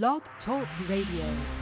Blog Talk Radio.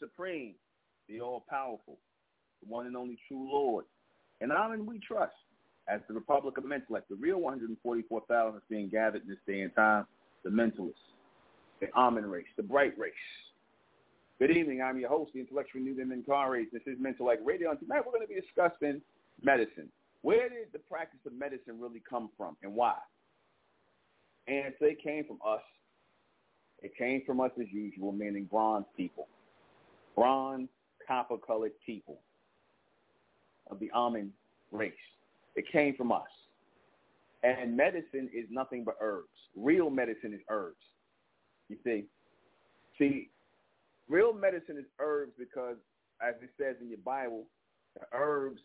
Supreme, the all-powerful, the one and only true Lord. And on we trust as the Republic of Mentellect, the real 144,000 is being gathered in this day and time, the mentalists, the Amen race, the bright race. Good evening. I'm your host, the intellectual Newton Incarnate. This is Mentellect Radio, and tonight we're going to be discussing medicine. Where did the practice of medicine really come from, and why? And so it came from us. It came from us as usual, meaning bronze people bronze, copper-colored people of the Amen race. It came from us. And medicine is nothing but herbs. Real medicine is herbs. You see? See, real medicine is herbs because, as it says in your Bible, the herbs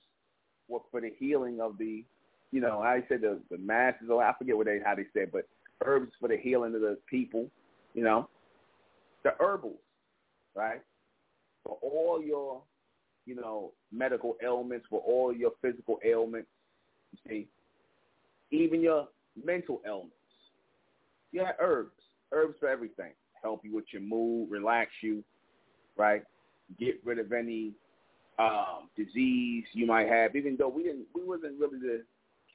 were for the healing of the, you know, I said the, the masses, or I forget what they, how they said, but herbs for the healing of the people, you know. The herbals, right? For all your, you know, medical ailments, for all your physical ailments. You see, even your mental ailments. You have herbs, herbs for everything. Help you with your mood, relax you, right? Get rid of any um, disease you might have. Even though we didn't, we wasn't really the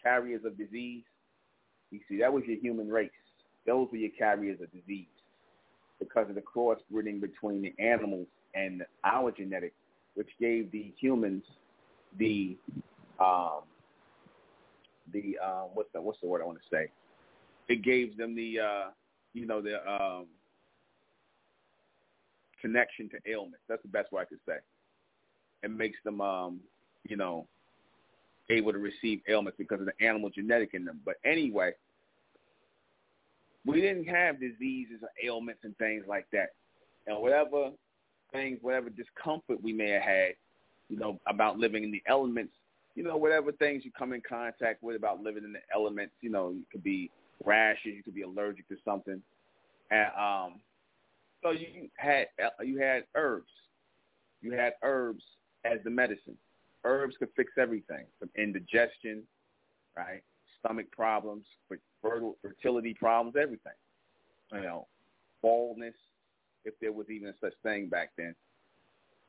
carriers of disease. You see, that was your human race. Those were your carriers of disease because of the crossbreeding between the animals and our genetics, which gave the humans the um, the um, what's the what's the word I want to say? It gave them the uh, you know the um, connection to ailments. That's the best way I could say. It makes them um, you know able to receive ailments because of the animal genetic in them. But anyway, we didn't have diseases or ailments and things like that. And whatever things, whatever discomfort we may have had, you know, about living in the elements, you know, whatever things you come in contact with about living in the elements, you know, you could be rashes, you could be allergic to something. And um so you had you had herbs. You had herbs as the medicine. Herbs could fix everything from indigestion, right? Stomach problems, fertility problems, everything. You know, baldness, if there was even such thing back then.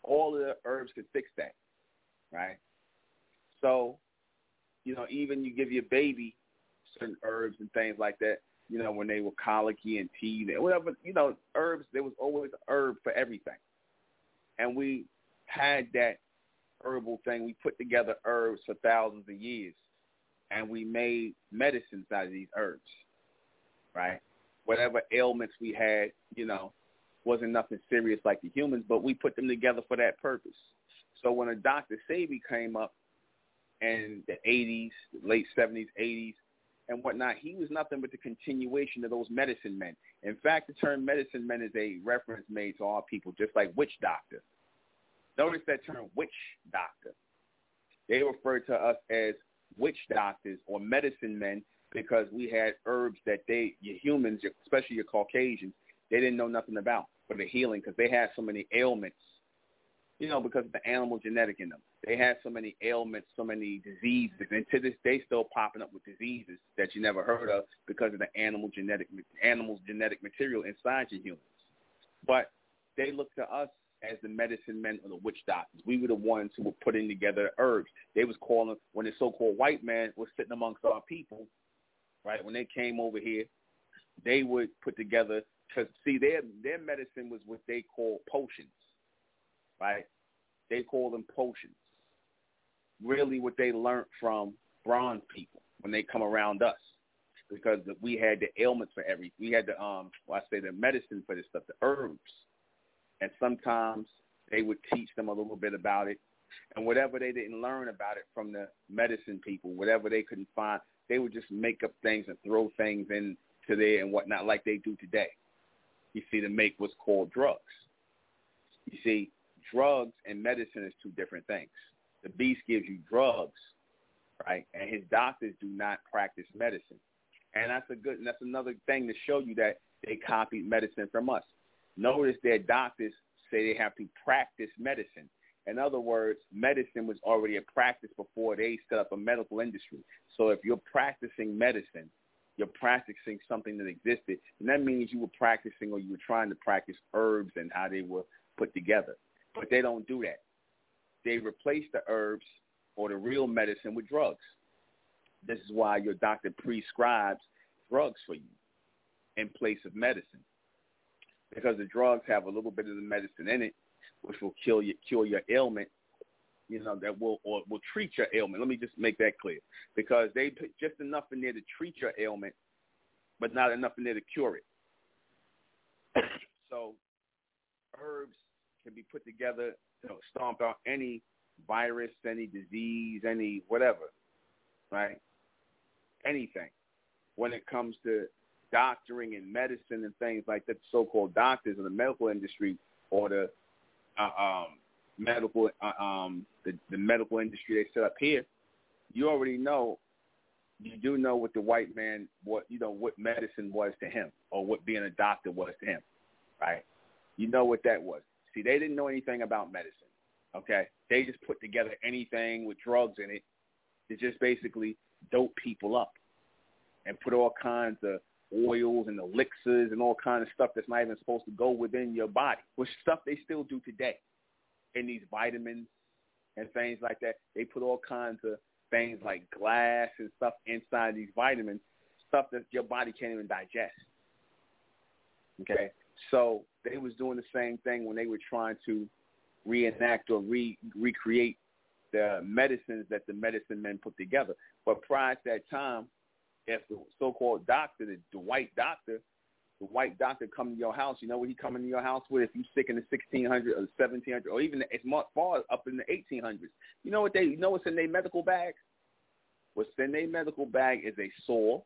All the herbs could fix that, right? So, you know, even you give your baby certain herbs and things like that, you know, when they were colicky and tea, whatever, you know, herbs, there was always herb for everything. And we had that herbal thing. We put together herbs for thousands of years, and we made medicines out of these herbs, right? Whatever ailments we had, you know, wasn't nothing serious like the humans, but we put them together for that purpose. So when a Dr. Sebi came up in the 80s, late 70s, 80s, and whatnot, he was nothing but the continuation of those medicine men. In fact, the term medicine men is a reference made to all people, just like witch doctor. Notice that term witch doctor. They refer to us as witch doctors or medicine men because we had herbs that they, your humans, especially your Caucasians, they didn't know nothing about for the healing because they had so many ailments, you know, because of the animal genetic in them. They had so many ailments, so many diseases, and to this day still popping up with diseases that you never heard of because of the animal genetic animal's genetic material inside your humans. But they look to us as the medicine men or the witch doctors. We were the ones who were putting together herbs. They was calling when the so-called white man was sitting amongst our people, right? When they came over here, they would put together because see their their medicine was what they call potions, right? They call them potions. Really, what they learned from bronze people when they come around us, because we had the ailments for every. We had the um, well, I say the medicine for this stuff, the herbs and sometimes they would teach them a little bit about it. And whatever they didn't learn about it from the medicine people, whatever they couldn't find, they would just make up things and throw things into there and whatnot like they do today. You see, to make what's called drugs. You see, drugs and medicine is two different things. The beast gives you drugs, right? And his doctors do not practice medicine. And that's a good, and that's another thing to show you that they copied medicine from us. Notice that doctors say they have to practice medicine. In other words, medicine was already a practice before they set up a medical industry. So if you're practicing medicine, you're practicing something that existed, and that means you were practicing or you were trying to practice herbs and how they were put together. But they don't do that. They replace the herbs or the real medicine with drugs. This is why your doctor prescribes drugs for you in place of medicine because the drugs have a little bit of the medicine in it, which will kill your cure your ailment. You know that will or will treat your ailment. Let me just make that clear, because they put just enough in there to treat your ailment, but not enough in there to cure it. so, herbs can be put together, you know, stomp out any virus, any disease, any whatever, right? Anything. When it comes to doctoring and medicine and things like that, so-called doctors in the medical industry or the uh, um, medical uh, um, the, the medical industry they set up here, you already know you do know what the white man what you know what medicine was to him or what being a doctor was to him, right? You know what that was. See, they didn't know anything about medicine. Okay, they just put together anything with drugs in it to just basically dope people up and put all kinds of oils and elixirs and all kind of stuff that's not even supposed to go within your body, which stuff they still do today. In these vitamins and things like that, they put all kinds of things like glass and stuff inside these vitamins, stuff that your body can't even digest. Okay, so they was doing the same thing when they were trying to reenact or re- recreate the medicines that the medicine men put together. But prior to that time, if the so-called doctor, the, the white doctor, the white doctor come to your house, you know what he coming to your house with? If you sick in the 1600s or 1700s or even as far up in the 1800s, you know what they, you know what's in their medical bag? What's in their medical bag is a saw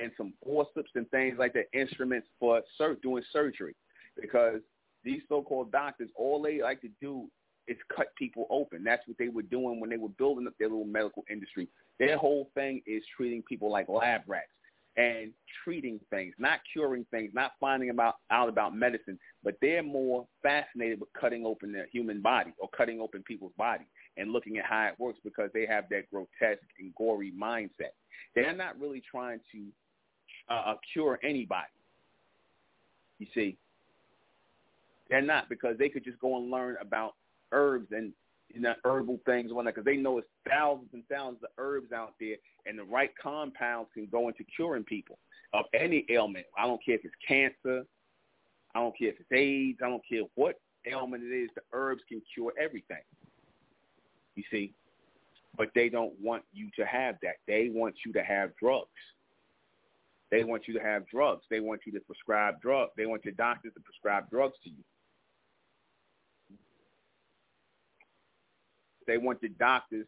and some forceps and things like that, instruments for sur- doing surgery, because these so-called doctors, all they like to do is cut people open. That's what they were doing when they were building up their little medical industry. Their whole thing is treating people like lab rats and treating things, not curing things, not finding about out about medicine, but they're more fascinated with cutting open the human body or cutting open people's body and looking at how it works because they have that grotesque and gory mindset. They're not really trying to uh, cure anybody. You see, they're not because they could just go and learn about herbs and you know, herbal things and because they know it's thousands and thousands of herbs out there, and the right compounds can go into curing people of any ailment. I don't care if it's cancer, I don't care if it's AIDS, I don't care what ailment it is. The herbs can cure everything. You see, but they don't want you to have that. They want you to have drugs. They want you to have drugs. They want you to prescribe drugs. They want your doctors to prescribe drugs to you. They want the doctors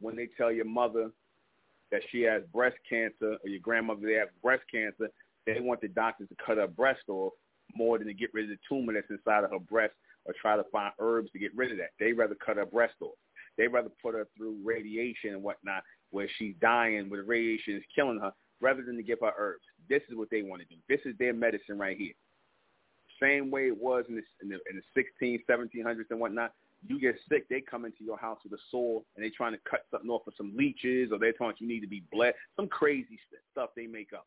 when they tell your mother that she has breast cancer or your grandmother they have breast cancer, they want the doctors to cut her breast off more than to get rid of the tumor that's inside of her breast or try to find herbs to get rid of that. They rather cut her breast off. They rather put her through radiation and whatnot where she's dying where the radiation is killing her rather than to give her herbs. This is what they want to do. This is their medicine right here. Same way it was in the, in the, in the 16, 1700s and whatnot you get sick, they come into your house with a sword and they trying to cut something off for some leeches or they're telling you need to be bled. Some crazy stuff they make up.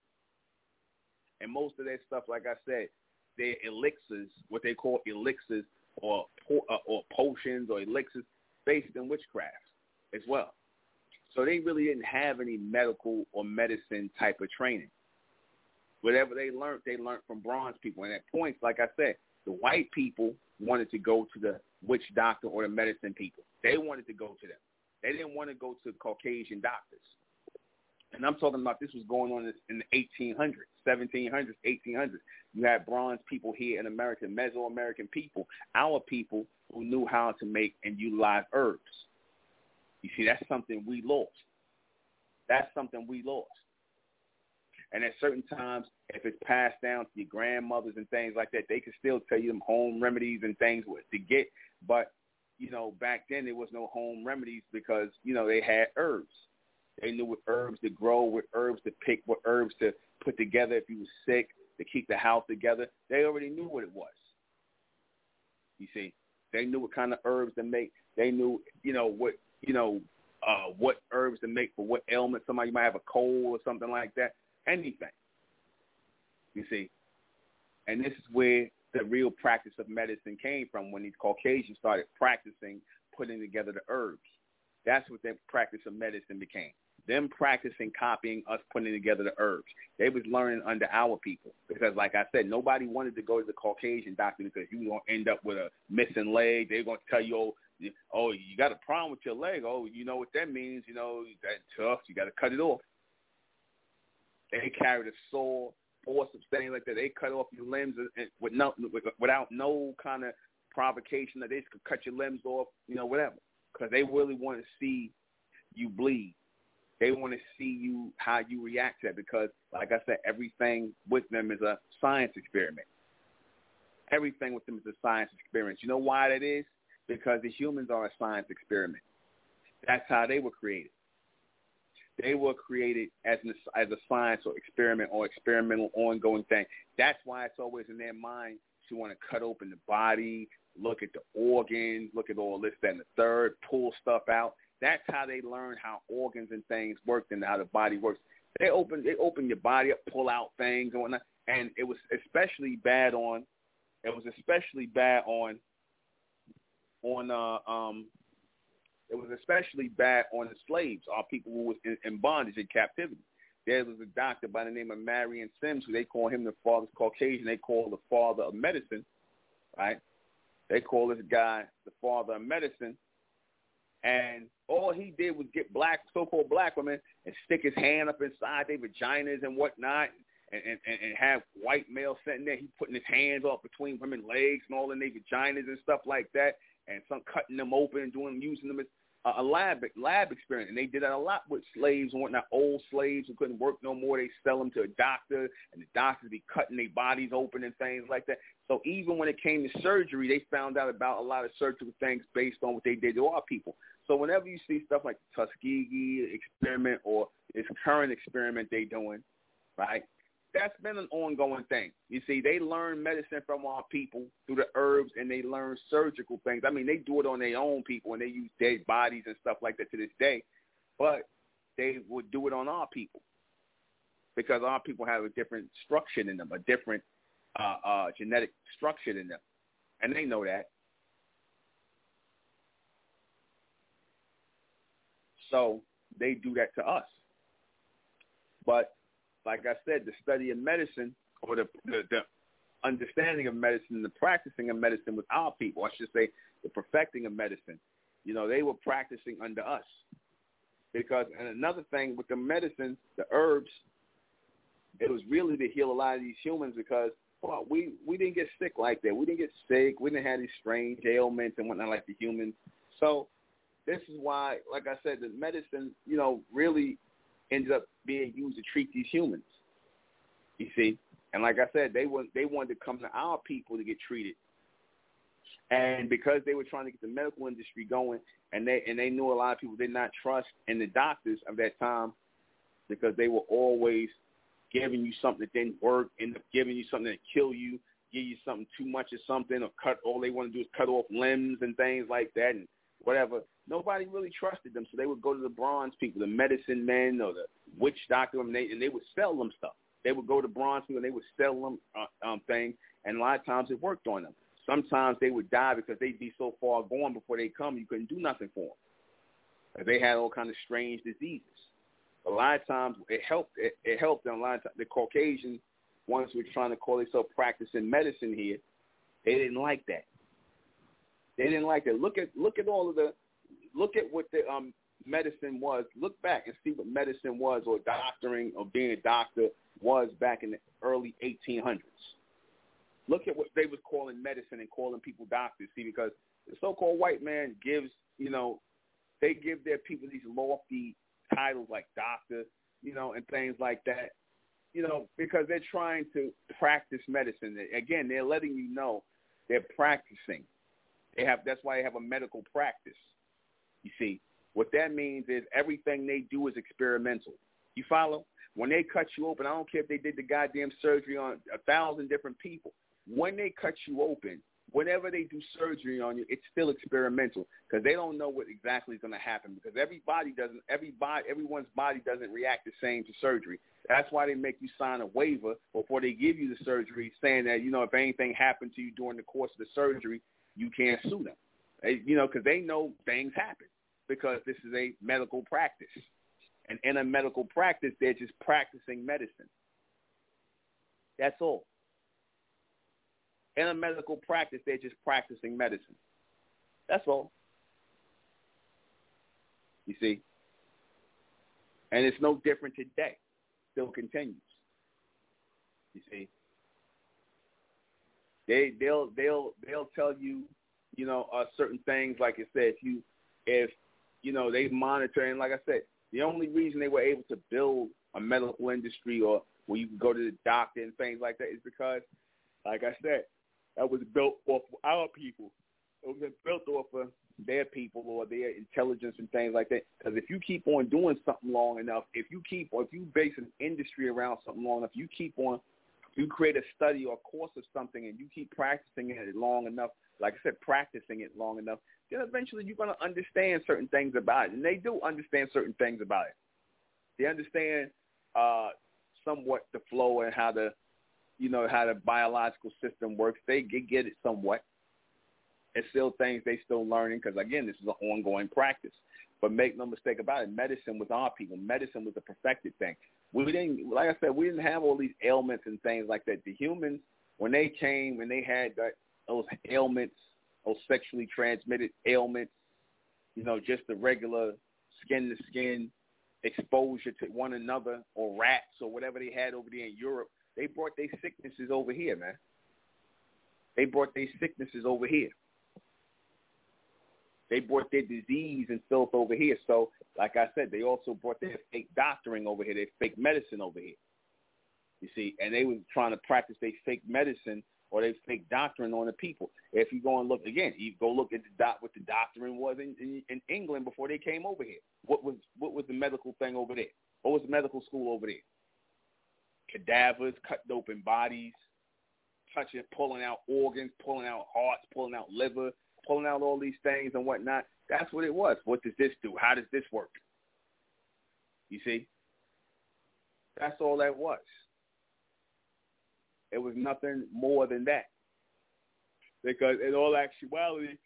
And most of that stuff, like I said, they're elixirs, what they call elixirs or uh, or potions or elixirs based in witchcraft as well. So they really didn't have any medical or medicine type of training. Whatever they learned, they learned from bronze people. And at points, like I said, the white people wanted to go to the witch doctor or the medicine people. They wanted to go to them. They didn't want to go to Caucasian doctors. And I'm talking about this was going on in the 1800s, 1700s, 1800s. You had bronze people here in America, Mesoamerican people, our people who knew how to make and utilize herbs. You see, that's something we lost. That's something we lost. And at certain times, if it's passed down to your grandmothers and things like that, they can still tell you them home remedies and things to get. But you know, back then there was no home remedies because you know they had herbs. They knew what herbs to grow, what herbs to pick, what herbs to put together if you were sick to keep the house together. They already knew what it was. You see, they knew what kind of herbs to make. They knew, you know, what you know, uh, what herbs to make for what ailment. Somebody might have a cold or something like that anything. You see? And this is where the real practice of medicine came from when these Caucasians started practicing putting together the herbs. That's what their practice of medicine became. Them practicing copying us putting together the herbs. They was learning under our people because, like I said, nobody wanted to go to the Caucasian doctor because you gonna end up with a missing leg. They're gonna tell you, oh, oh, you got a problem with your leg. Oh, you know what that means? You know that tough. You got to cut it off. They carried a saw, forceps, things like that. They cut off your limbs with no, without no kind of provocation that they could cut your limbs off, you know, whatever. Because they really want to see you bleed. They want to see you how you react to it. Because, like I said, everything with them is a science experiment. Everything with them is a science experiment. You know why that is? Because the humans are a science experiment. That's how they were created. They were created as an, as a science or experiment or experimental ongoing thing. That's why it's always in their mind to want to cut open the body, look at the organs, look at all this, that, and the third, pull stuff out. That's how they learn how organs and things work and how the body works. They open they open your body up, pull out things and whatnot. And it was especially bad on it was especially bad on on uh um it was especially bad on the slaves, our people who was in, in bondage in captivity. There was a doctor by the name of Marion Sims, who they call him the father of Caucasian. They call the father of medicine, right? They call this guy the father of medicine. And all he did was get black, so-called black women, and stick his hand up inside their vaginas and whatnot, and, and, and have white males sitting there. He putting his hands off between women's legs and all in their vaginas and stuff like that, and some cutting them open and doing using them as a lab lab experiment, and they did that a lot with slaves and whatnot. Old slaves who couldn't work no more, they sell them to a doctor, and the doctors be cutting their bodies open and things like that. So even when it came to surgery, they found out about a lot of surgical things based on what they did to our people. So whenever you see stuff like the Tuskegee experiment or this current experiment they're doing, right? That's been an ongoing thing. You see, they learn medicine from our people through the herbs, and they learn surgical things. I mean, they do it on their own people, and they use dead bodies and stuff like that to this day. But they would do it on our people because our people have a different structure in them, a different uh, uh, genetic structure in them, and they know that. So they do that to us. But like I said, the study of medicine or the, the, the understanding of medicine, the practicing of medicine with our people, I should say, the perfecting of medicine. You know, they were practicing under us. Because, and another thing with the medicine, the herbs, it was really to heal a lot of these humans because well, we we didn't get sick like that. We didn't get sick. We didn't have these strange ailments and whatnot like the humans. So this is why, like I said, the medicine, you know, really ended up being used to treat these humans. You see, and like I said, they want they wanted to come to our people to get treated, and because they were trying to get the medical industry going, and they and they knew a lot of people did not trust in the doctors of that time, because they were always giving you something that didn't work, end up giving you something that kill you, give you something too much of something, or cut all they want to do is cut off limbs and things like that, and whatever nobody really trusted them, so they would go to the bronze people, the medicine men or the witch doctor, and they and they would sell them stuff. They would go to bronze people and they would sell them uh, um, things, and a lot of times it worked on them. Sometimes they would die because they'd be so far gone before they come, you couldn't do nothing for them. They had all kind of strange diseases. A lot of times it helped. It, it helped them. A lot of times, the Caucasian ones were trying to call themselves practicing medicine here, they didn't like that. They didn't like that. Look at look at all of the look at what the um, medicine was. Look back and see what medicine was or doctoring or being a doctor was back in the early 1800s. Look at what they was calling medicine and calling people doctors. See, because the so-called white man gives, you know, they give their people these lofty titles like doctor, you know, and things like that, you know, because they're trying to practice medicine. Again, they're letting you know they're practicing. They have that's why they have a medical practice. You see, what that means is everything they do is experimental. You follow? When they cut you open, I don't care if they did the goddamn surgery on a thousand different people. When they cut you open, whenever they do surgery on you, it's still experimental because they don't know what exactly is going to happen because every body doesn't, every body, everyone's body doesn't react the same to surgery. That's why they make you sign a waiver before they give you the surgery, saying that you know if anything happened to you during the course of the surgery, you can't sue them. They, you know, because they know things happen because this is a medical practice. And in a medical practice, they're just practicing medicine. That's all. In a medical practice, they're just practicing medicine. That's all. You see? And it's no different today. Still continues. You see? They they'll they'll they'll tell you, you know, uh, certain things like I said, if you if you know, they monitor. And like I said, the only reason they were able to build a medical industry or where you can go to the doctor and things like that is because, like I said, that was built off of our people. It was built off of their people or their intelligence and things like that. Because if you keep on doing something long enough, if you keep, or if you base an industry around something long enough, you keep on, you create a study or course of something and you keep practicing it long enough, like I said, practicing it long enough, then eventually you're going to understand certain things about it. And they do understand certain things about it. They understand uh, somewhat the flow and how the, you know, how the biological system works. They get it somewhat. It's still things they still learning because again, this is an ongoing practice. But make no mistake about it, medicine was our people. Medicine was a perfected thing. We didn't, like I said, we didn't have all these ailments and things like that. The humans, when they came, when they had that, those ailments, those sexually transmitted ailments, you know, just the regular skin to skin exposure to one another or rats or whatever they had over there in Europe, they brought their sicknesses over here, man. They brought their sicknesses over here. They brought their disease and filth over here. So, like I said, they also brought their fake doctoring over here, their fake medicine over here. You see, and they were trying to practice their fake medicine or they fake doctrine on the people. If you go and look again, you go look at the doc, what the doctrine was in, in, in England before they came over here. What was what was the medical thing over there? What was the medical school over there? Cadavers, cut open bodies, touching, pulling out organs, pulling out hearts, pulling out liver, pulling out all these things and whatnot. That's what it was. What does this do? How does this work? You see? That's all that was. It was nothing more than that. Because in all actuality,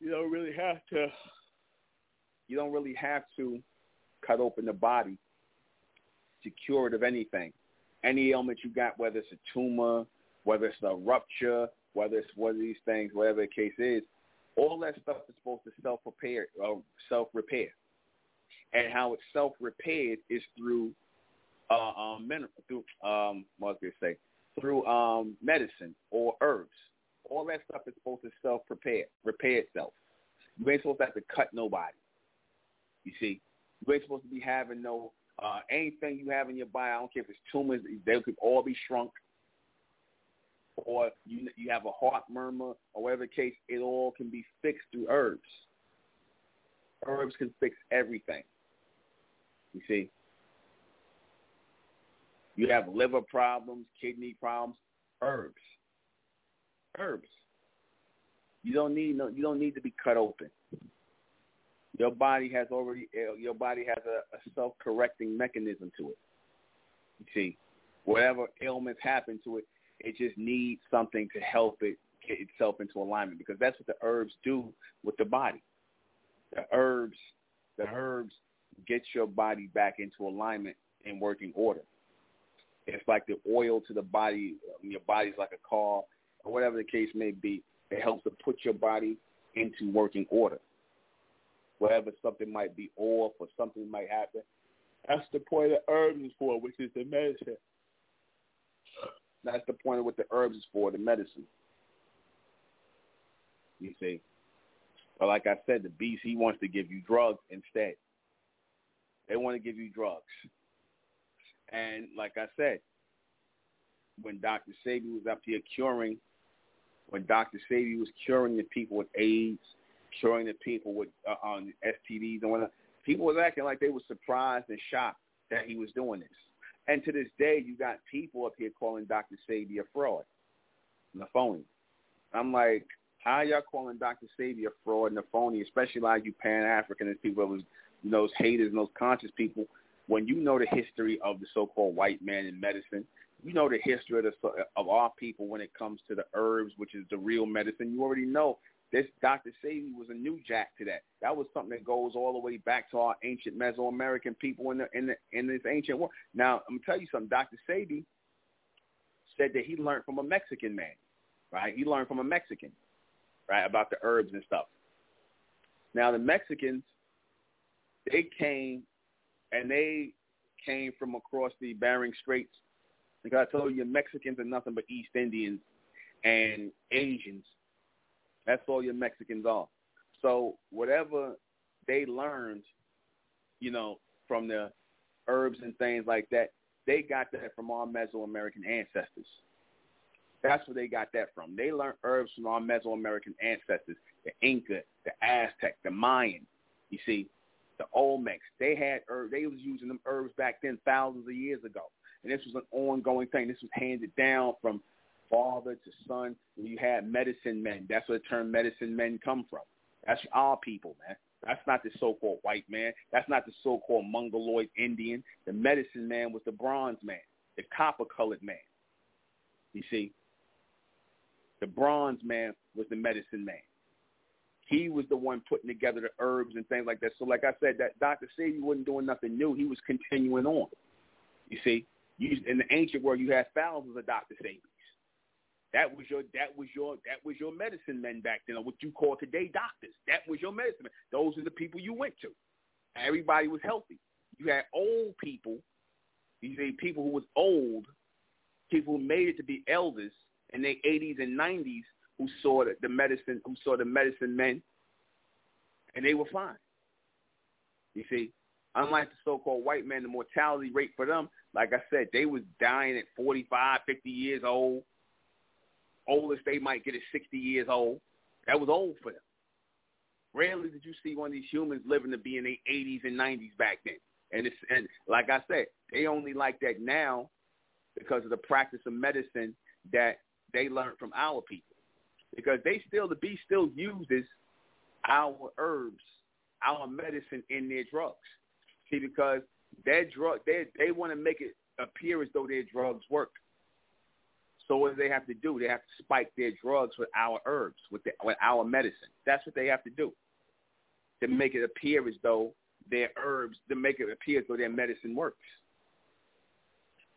you don't really have to you don't really have to cut open the body to cure it of anything. Any ailment you got, whether it's a tumor, whether it's a rupture, whether it's one of these things, whatever the case is, all that stuff is supposed to self-repair, or uh, self-repair. And how it's self-repaired is through, uh, um, through, um, what was I to say, through um, medicine or herbs. All that stuff is supposed to self-prepare, repair itself. You ain't supposed to have to cut nobody. You see, you ain't supposed to be having no uh, anything you have in your body. I don't care if it's tumors; they could all be shrunk. Or you you have a heart murmur, or whatever case, it all can be fixed through herbs. Herbs can fix everything. You see, you have liver problems, kidney problems, herbs. Herbs. You don't need no. You don't need to be cut open. Your body has already. Eh, your body has a, a self-correcting mechanism to it. You see, whatever ailments happen to it, it just needs something to help it get itself into alignment because that's what the herbs do with the body. The herbs, the herbs get your body back into alignment and working order. It's like the oil to the body. Um, your body's like a car, or whatever the case may be. It helps to put your body into working order. Whatever something might be off or something might happen, that's the point of herbs for, which is the medicine. That's the point of what the herbs is for, the medicine. You see. But like I said, the beast, he wants to give you drugs instead. They want to give you drugs. And like I said, when Dr. Sebi was up here curing, when Dr. Sebi was curing the people with AIDS, curing the people with uh, on STDs and whatnot, people was acting like they were surprised and shocked that he was doing this. And to this day, you got people up here calling Dr. Sebi a fraud and a phony. I'm like, how y'all calling Dr. Sebi a fraud and a phony, especially like you Pan-African and people, those, those haters and those conscious people when you know the history of the so-called white man in medicine, you know the history of, the, of our people when it comes to the herbs, which is the real medicine. You already know this Dr. Sebi was a new jack to that. That was something that goes all the way back to our ancient Mesoamerican people in the in the in this ancient world. Now I'm gonna tell you something. Dr. Sebi said that he learned from a Mexican man, right? He learned from a Mexican, right, about the herbs and stuff. Now the Mexicans, they came and they came from across the Bering Straits. Because I told you, Mexicans are nothing but East Indians and Asians. That's all your Mexicans are. So whatever they learned, you know, from the herbs and things like that, they got that from our Mesoamerican ancestors. That's where they got that from. They learned herbs from our Mesoamerican ancestors, the Inca, the Aztec, the Mayan. You see, the Olmecs. They had herbs. They was using them herbs back then thousands of years ago. And this was an ongoing thing. This was handed down from father to son. You had medicine men. That's where the term medicine men come from. That's our people, man. That's not the so-called white man. That's not the so-called Mongoloid Indian. The medicine man was the bronze man, the copper-colored man. You see, the bronze man was the medicine man. he was the one putting together the herbs and things like that. So, like I said, that Dr. Sebi wasn't doing nothing new. He was continuing on. You see, you, in the ancient world, you had thousands of Dr. Sebis. That was your that was your that was your medicine men back then, or what you call today doctors. That was your medicine men. Those are the people you went to. Everybody was healthy. You had old people. You see people who was old, people who made it to be elders in their 80s and 90s who saw the, the medicine who saw the medicine men, and they were fine. You see, unlike the so-called white men, the mortality rate for them, like I said, they was dying at 45, 50 years old Oldest they might get is 60 years old. That was old for them. Rarely did you see one of these humans living to be in their 80s and 90s back then. And it's and like I said, they only like that now because of the practice of medicine that they learned from our people. Because they still the beast still uses our herbs, our medicine in their drugs. See, because their drug they they want to make it appear as though their drugs work. So what do they have to do? They have to spike their drugs with our herbs, with, the, with our medicine. That's what they have to do to make it appear as though their herbs, to make it appear as though their medicine works.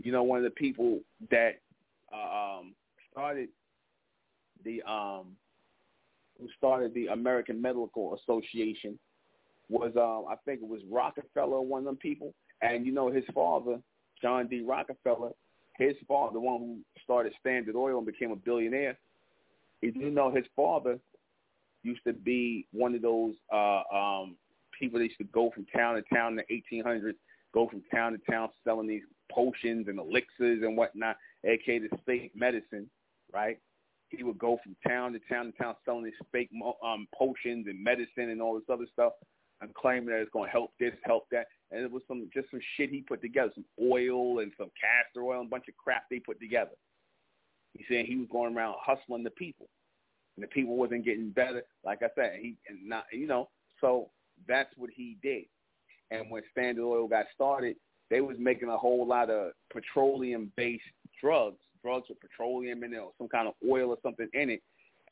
You know, one of the people that uh, um, started the um, who started the American Medical Association was um, I think it was Rockefeller, one of them people, and you know his father, John D. Rockefeller, his father, the one who started Standard Oil and became a billionaire, you know his father used to be one of those uh, um, people that used to go from town to town in the 1800s, go from town to town selling these potions and elixirs and whatnot, aka the fake medicine, right? He would go from town to town to town selling these fake um, potions and medicine and all this other stuff and claiming that it's going to help this, help that. And it was some just some shit he put together, some oil and some castor oil and a bunch of crap they put together. He said he was going around hustling the people, and the people wasn't getting better. Like I said, he and not you know. So that's what he did. And when Standard Oil got started, they was making a whole lot of petroleum-based drugs, drugs with petroleum in it, or some kind of oil or something in it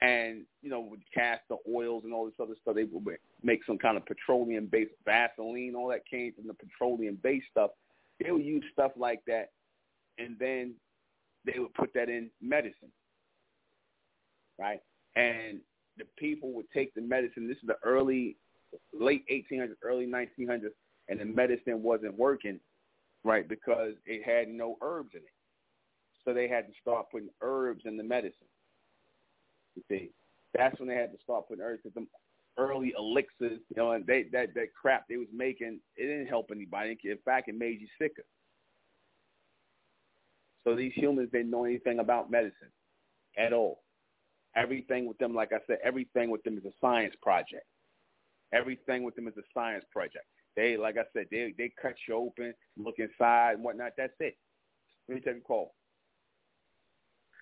and you know with castor oils and all this other stuff, they would make some kind of petroleum-based Vaseline. All that came from the petroleum-based stuff. They would use stuff like that, and then they would put that in medicine, right? And the people would take the medicine. This is the early, late 1800s, early 1900s, and the medicine wasn't working, right? Because it had no herbs in it. So they had to start putting herbs in the medicine. You see, that's when they had to start putting herbs because them early elixirs, you know, and they that that crap they was making, it didn't help anybody. In fact, it made you sicker. So these humans didn't know anything about medicine at all. Everything with them, like I said, everything with them is a science project. Everything with them is a science project. They, like I said, they they cut you open, look inside and whatnot. That's it. Let me take a call.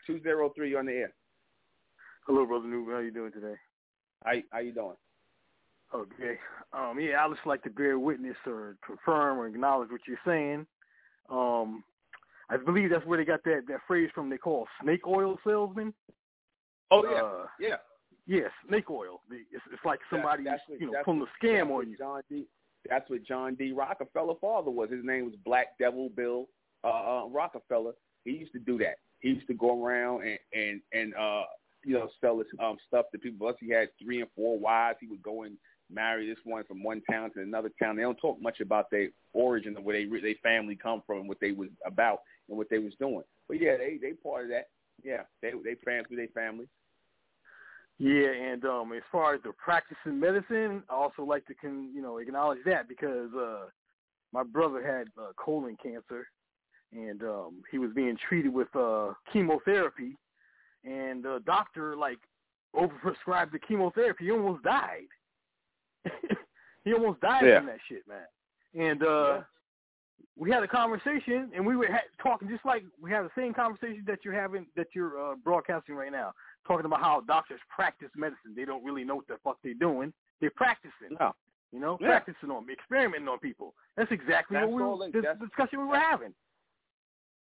Two zero three on the air. Hello, brother Nuben. How you doing today? How how you doing? Okay. Um, yeah, I just like to bear witness or confirm or acknowledge what you're saying. Um, I believe that's where they got that that phrase from. They call snake oil salesman. Oh yeah, uh, yeah. Yeah, snake oil. It's, it's like somebody that's, that's you know pulling a scam on you. John D. That's what John D. Rockefeller father was. His name was Black Devil Bill uh, uh, Rockefeller. He used to do that. He used to go around and and and uh, you know, sell his um, stuff to people. Plus, he had three and four wives. He would go and marry this one from one town to another town. They don't talk much about their origin of where they their family come from and what they was about and what they was doing. But yeah, they they part of that. Yeah, they they ran through their family. Yeah, and um, as far as the practicing medicine, I also like to can you know acknowledge that because uh, my brother had uh, colon cancer, and um, he was being treated with uh, chemotherapy and the doctor like overprescribed the chemotherapy. He almost died. he almost died yeah. from that shit, man. And uh yeah. we had a conversation, and we were ha- talking just like we had the same conversation that you're having, that you're uh, broadcasting right now, talking about how doctors practice medicine. They don't really know what the fuck they're doing. They're practicing. No. You know, yeah. practicing on, experimenting on people. That's exactly that's what we they, the discussion we were having.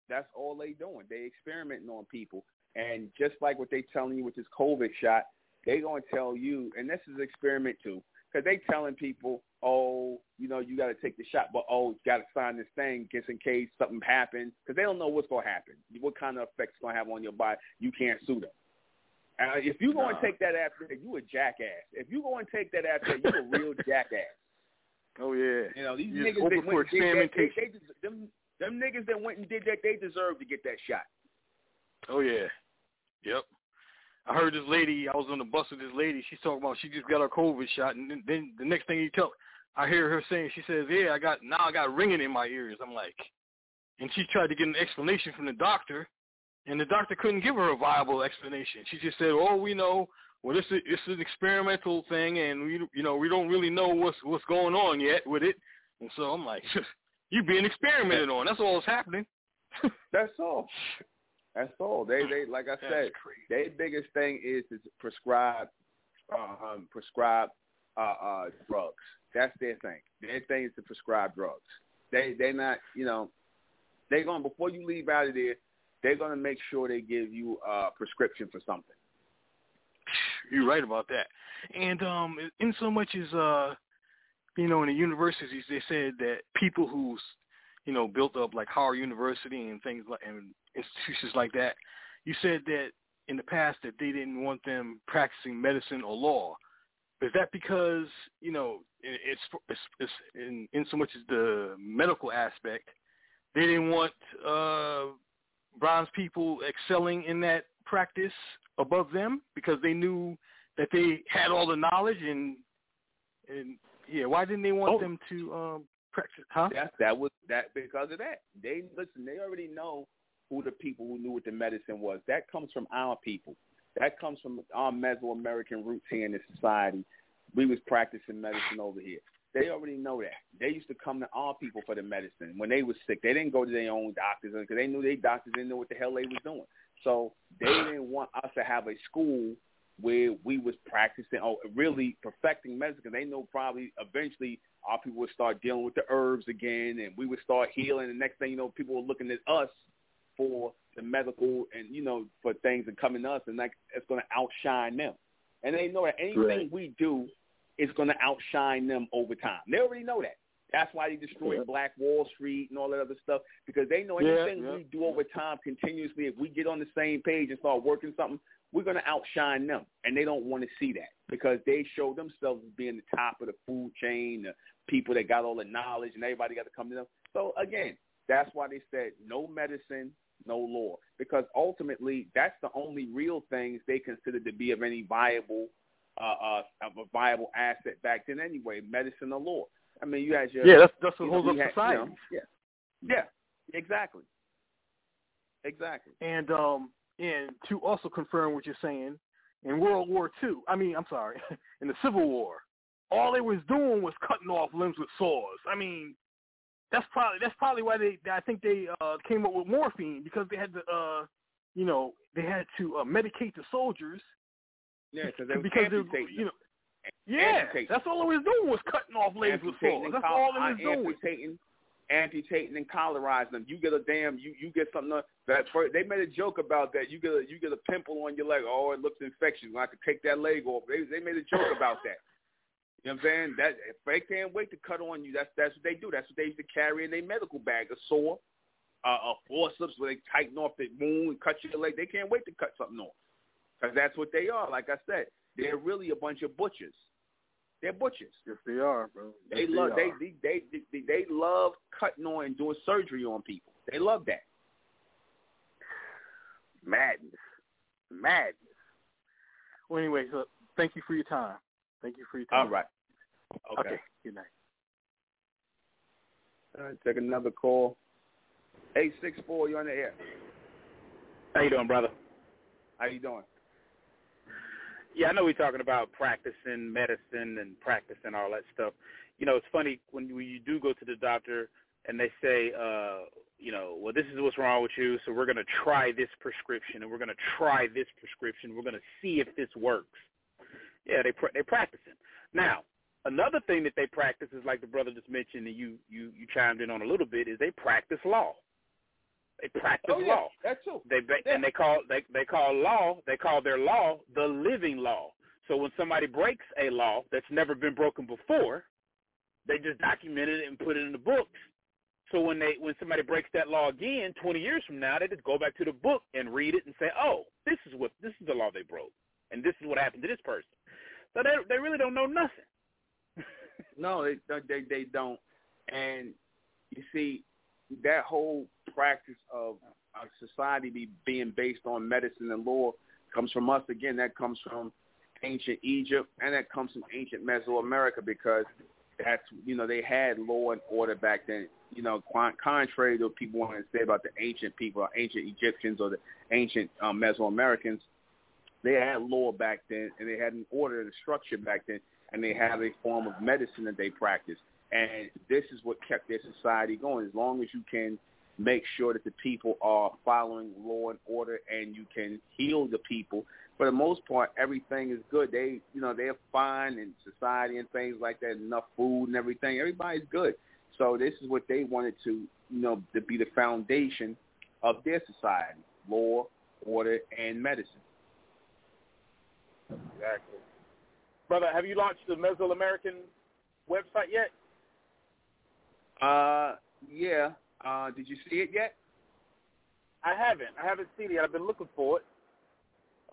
That's all they doing. They experimenting on people. And just like what they telling you with this COVID shot, they gonna tell you, and this is an experiment too, because they telling people, oh, you know, you got to take the shot, but oh, you got to sign this thing just in case something happens, because they don't know what's gonna happen, what kind of effects it's gonna have on your body. You can't sue them. Uh, if you go and take that after, you a jackass. If you go and take that after, you a real jackass. Oh yeah. You know these You're niggas that went and did that, they, experimentation. they, them, them niggas that went and did that, they deserve to get that shot. Oh yeah. Yep. I heard this lady. I was on the bus with this lady. She's talking about she just got her COVID shot, and then, then the next thing you tell, I hear her saying, she says, "Yeah, I got now I got ringing in my ears." I'm like, and she tried to get an explanation from the doctor, and the doctor couldn't give her a viable explanation. She just said, "Oh, we know. Well, this is this is an experimental thing, and we you know we don't really know what's what's going on yet with it." And so I'm like, "You being experimented on. That's all that's happening." That's all. That's all. They they like I said, their biggest thing is to prescribe uh, um, prescribe uh, uh, drugs. That's their thing. Their thing is to prescribe drugs. They they not you know they going to before you leave out of there, they're gonna make sure they give you a prescription for something. You're right about that. And um, in so much as uh, you know, in the universities, they said that people who's you know built up like Howard University and things like and institutions like that, you said that in the past that they didn't want them practicing medicine or law. Is that because you know it's it's, it's in in so much as the medical aspect, they didn't want uh, bronze people excelling in that practice above them because they knew that they had all the knowledge and and yeah, why didn't they want Oh. them to um practice? Huh? That that was that because of that. They listen. They already know who the people who knew what the medicine was. That comes from our people. That comes from our Mesoamerican roots here in this society. We was practicing medicine over here. They already know that. They used to come to our people for the medicine when they was sick. They didn't go to their own doctors because they knew their doctors didn't know what the hell they was doing. So they didn't want us to have a school where we was practicing or really perfecting medicine because they know probably eventually our people would start dealing with the herbs again and we would start healing. And next thing you know, people were looking at us for the medical and, you know, for things and coming to us and like it's going to outshine them. And they know that anything Right. we do is going to outshine them over time. They already know that. That's why they destroyed Yeah. Black Wall Street and all that other stuff because they know Yeah, anything yeah. we do over time continuously, if we get on the same page and start working something, we're going to outshine them. And they don't want to see that because they show themselves as being the top of the food chain, the people that got all the knowledge and everybody got to come to them. So again, that's why they said no medicine, no law, because ultimately that's the only real things they considered to be of any viable, uh, uh, of a viable asset back then anyway, medicine or law. I mean, you had your Yeah, that's that's what you know, up had- society. you know, yeah, yeah, exactly, exactly. And um and to also confirm what you're saying, in World War Two, I mean, I'm sorry, in the Civil War, all they was doing was cutting off limbs with saws. I mean, that's probably that's probably why they I think they uh came up with morphine because they had to uh you know they had to uh, medicate the soldiers Yeah, because they because they you know yeah Amputating. that's all they was doing was cutting off legs with saws. That's all they was doing. amputating, amputating and cauterizing them. You get a damn, you you get something that for, they made a joke about that. You get a you get a pimple on your leg. Oh, it looks infectious. I could take that leg off. They they made a joke about that. You know what I'm saying? That if they can't wait to cut on you, that's that's what they do. That's what they used to carry in their medical bag, a saw, uh, a forceps where they tighten off the wound and cut your leg. They can't wait to cut something off because that's what they are. Like I said, they're really a bunch of butchers. They're butchers. Yes, they are, bro. They Yes, love they, are. they they they they love cutting on and doing surgery on people. They love that. madness, madness. Well, anyway, so thank you for your time. Thank you for your time. All right. Okay. Okay. Good night. All right, take another call. Eight six four, you're on the air. How you doing, brother? How you doing? Yeah, I know we're talking about practicing medicine and practicing all that stuff. You know, it's funny when you, do go to the doctor and they say, uh, you know, well, this is what's wrong with you, so we're going to try this prescription and we're going to try this prescription. We're going to see if this works. Yeah, they pr- they're practicing. Now, another thing that they practice is like the brother just mentioned, and you you you chimed in on a little bit, is they practice law. They practice Oh yeah, law. that too. They ba- and they call they they call law they call their law the living law. So when somebody breaks a law that's never been broken before, they just document it and put it in the books. So when they when somebody breaks that law again, 20 years from now, they just go back to the book and read it and say, "Oh, this is what this is the law they broke, and this is what happened to this person." So they they really don't know nothing. no, they they they don't. And you see, that whole practice of our society be being based on medicine and law comes from us again. That comes from ancient Egypt, and that comes from ancient Mesoamerica because that's you know they had law and order back then. You know, contrary to what people want to say about the ancient people, or ancient Egyptians, or the ancient um, Mesoamericans, they had law back then, and they had an order and a structure back then, and they had a form of medicine that they practiced. And this is what kept their society going. As long as you can make sure that the people are following law and order, and you can heal the people, for the most part, everything is good. They, you know, they're fine in society and things like that. Enough food and everything. Everybody's good. So this is what they wanted to, you know, to be the foundation of their society: law, order, and medicine. Exactly, brother. Have you launched the Mesoamerican website yet? Uh, yeah. Uh, did you see it yet? I haven't. I haven't seen it. I've been looking for it.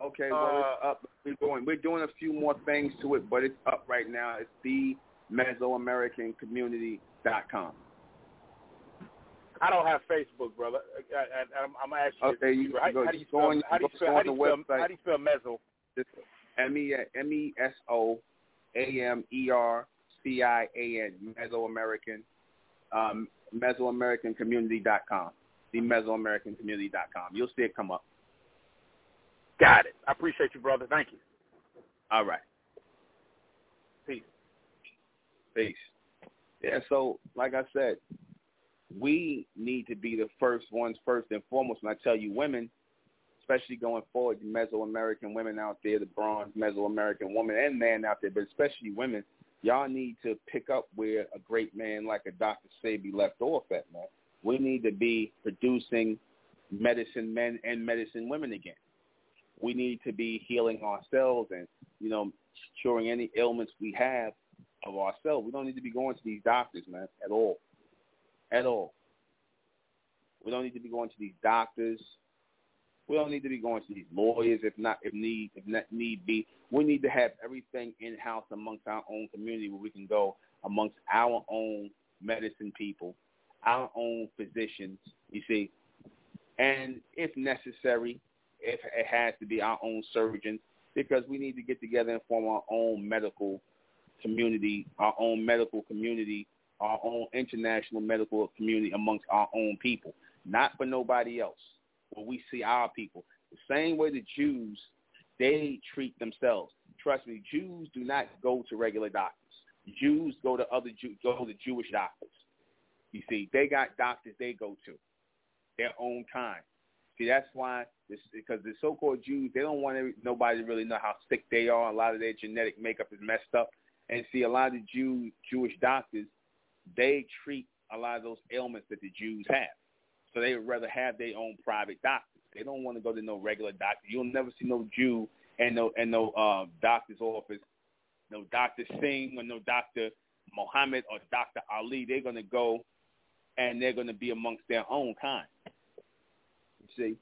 Okay, well it's uh, up. We're doing we're doing a few more things to it, but it's up right now. It's the Mesoamericancommunity.com. I don't have Facebook, brother. I, I, I'm, I'm asking okay, you, you, how, go, how do you spell on, how do you spell, how do you spell, how do you spell meso? M e m e s o a m e r c i a n Mesoamerican um, Mesoamericancommunity.com. The Mesoamericancommunity.com. You'll see it come up. Got it. I appreciate you, brother. Thank you. All right. Peace. Peace. Yeah, so like I said, we need to be the first ones first and foremost. And I tell you, women, especially going forward, the Mesoamerican women out there, the bronze Mesoamerican woman and man out there, but especially women, y'all need to pick up where a great man like a Dr. Sebi left off at, man. We need to be producing medicine men and medicine women again. We need to be healing ourselves and, you know, curing any ailments we have of ourselves. We don't need to be going to these doctors, man, at all. At all. We don't need to be going to these doctors. We don't need to be going to these lawyers if not if need if not need be. We need to have everything in house amongst our own community where we can go amongst our own medicine people, our own physicians, you see. And if necessary, if it has to be our own surgeons, because we need to get together and form our own medical community, our own medical community, our own international medical community amongst our own people, not for nobody else. Where we see our people, the same way the Jews, they treat themselves. Trust me, Jews do not go to regular doctors. Jews go to other Jew, go to Jewish doctors. You see, they got doctors they go to, their own kind. See, that's why this because the so-called Jews they don't want nobody to really know how sick they are. A lot of their genetic makeup is messed up, and see a lot of the Jew Jewish doctors they treat a lot of those ailments that the Jews have. So they would rather have their own private doctors. They don't want to go to no regular doctor. You'll never see no Jew and no and no uh, doctor's office, no Doctor Singh or no Doctor Mohammed or Doctor Ali. They're gonna go and they're gonna be amongst their own kind. You see,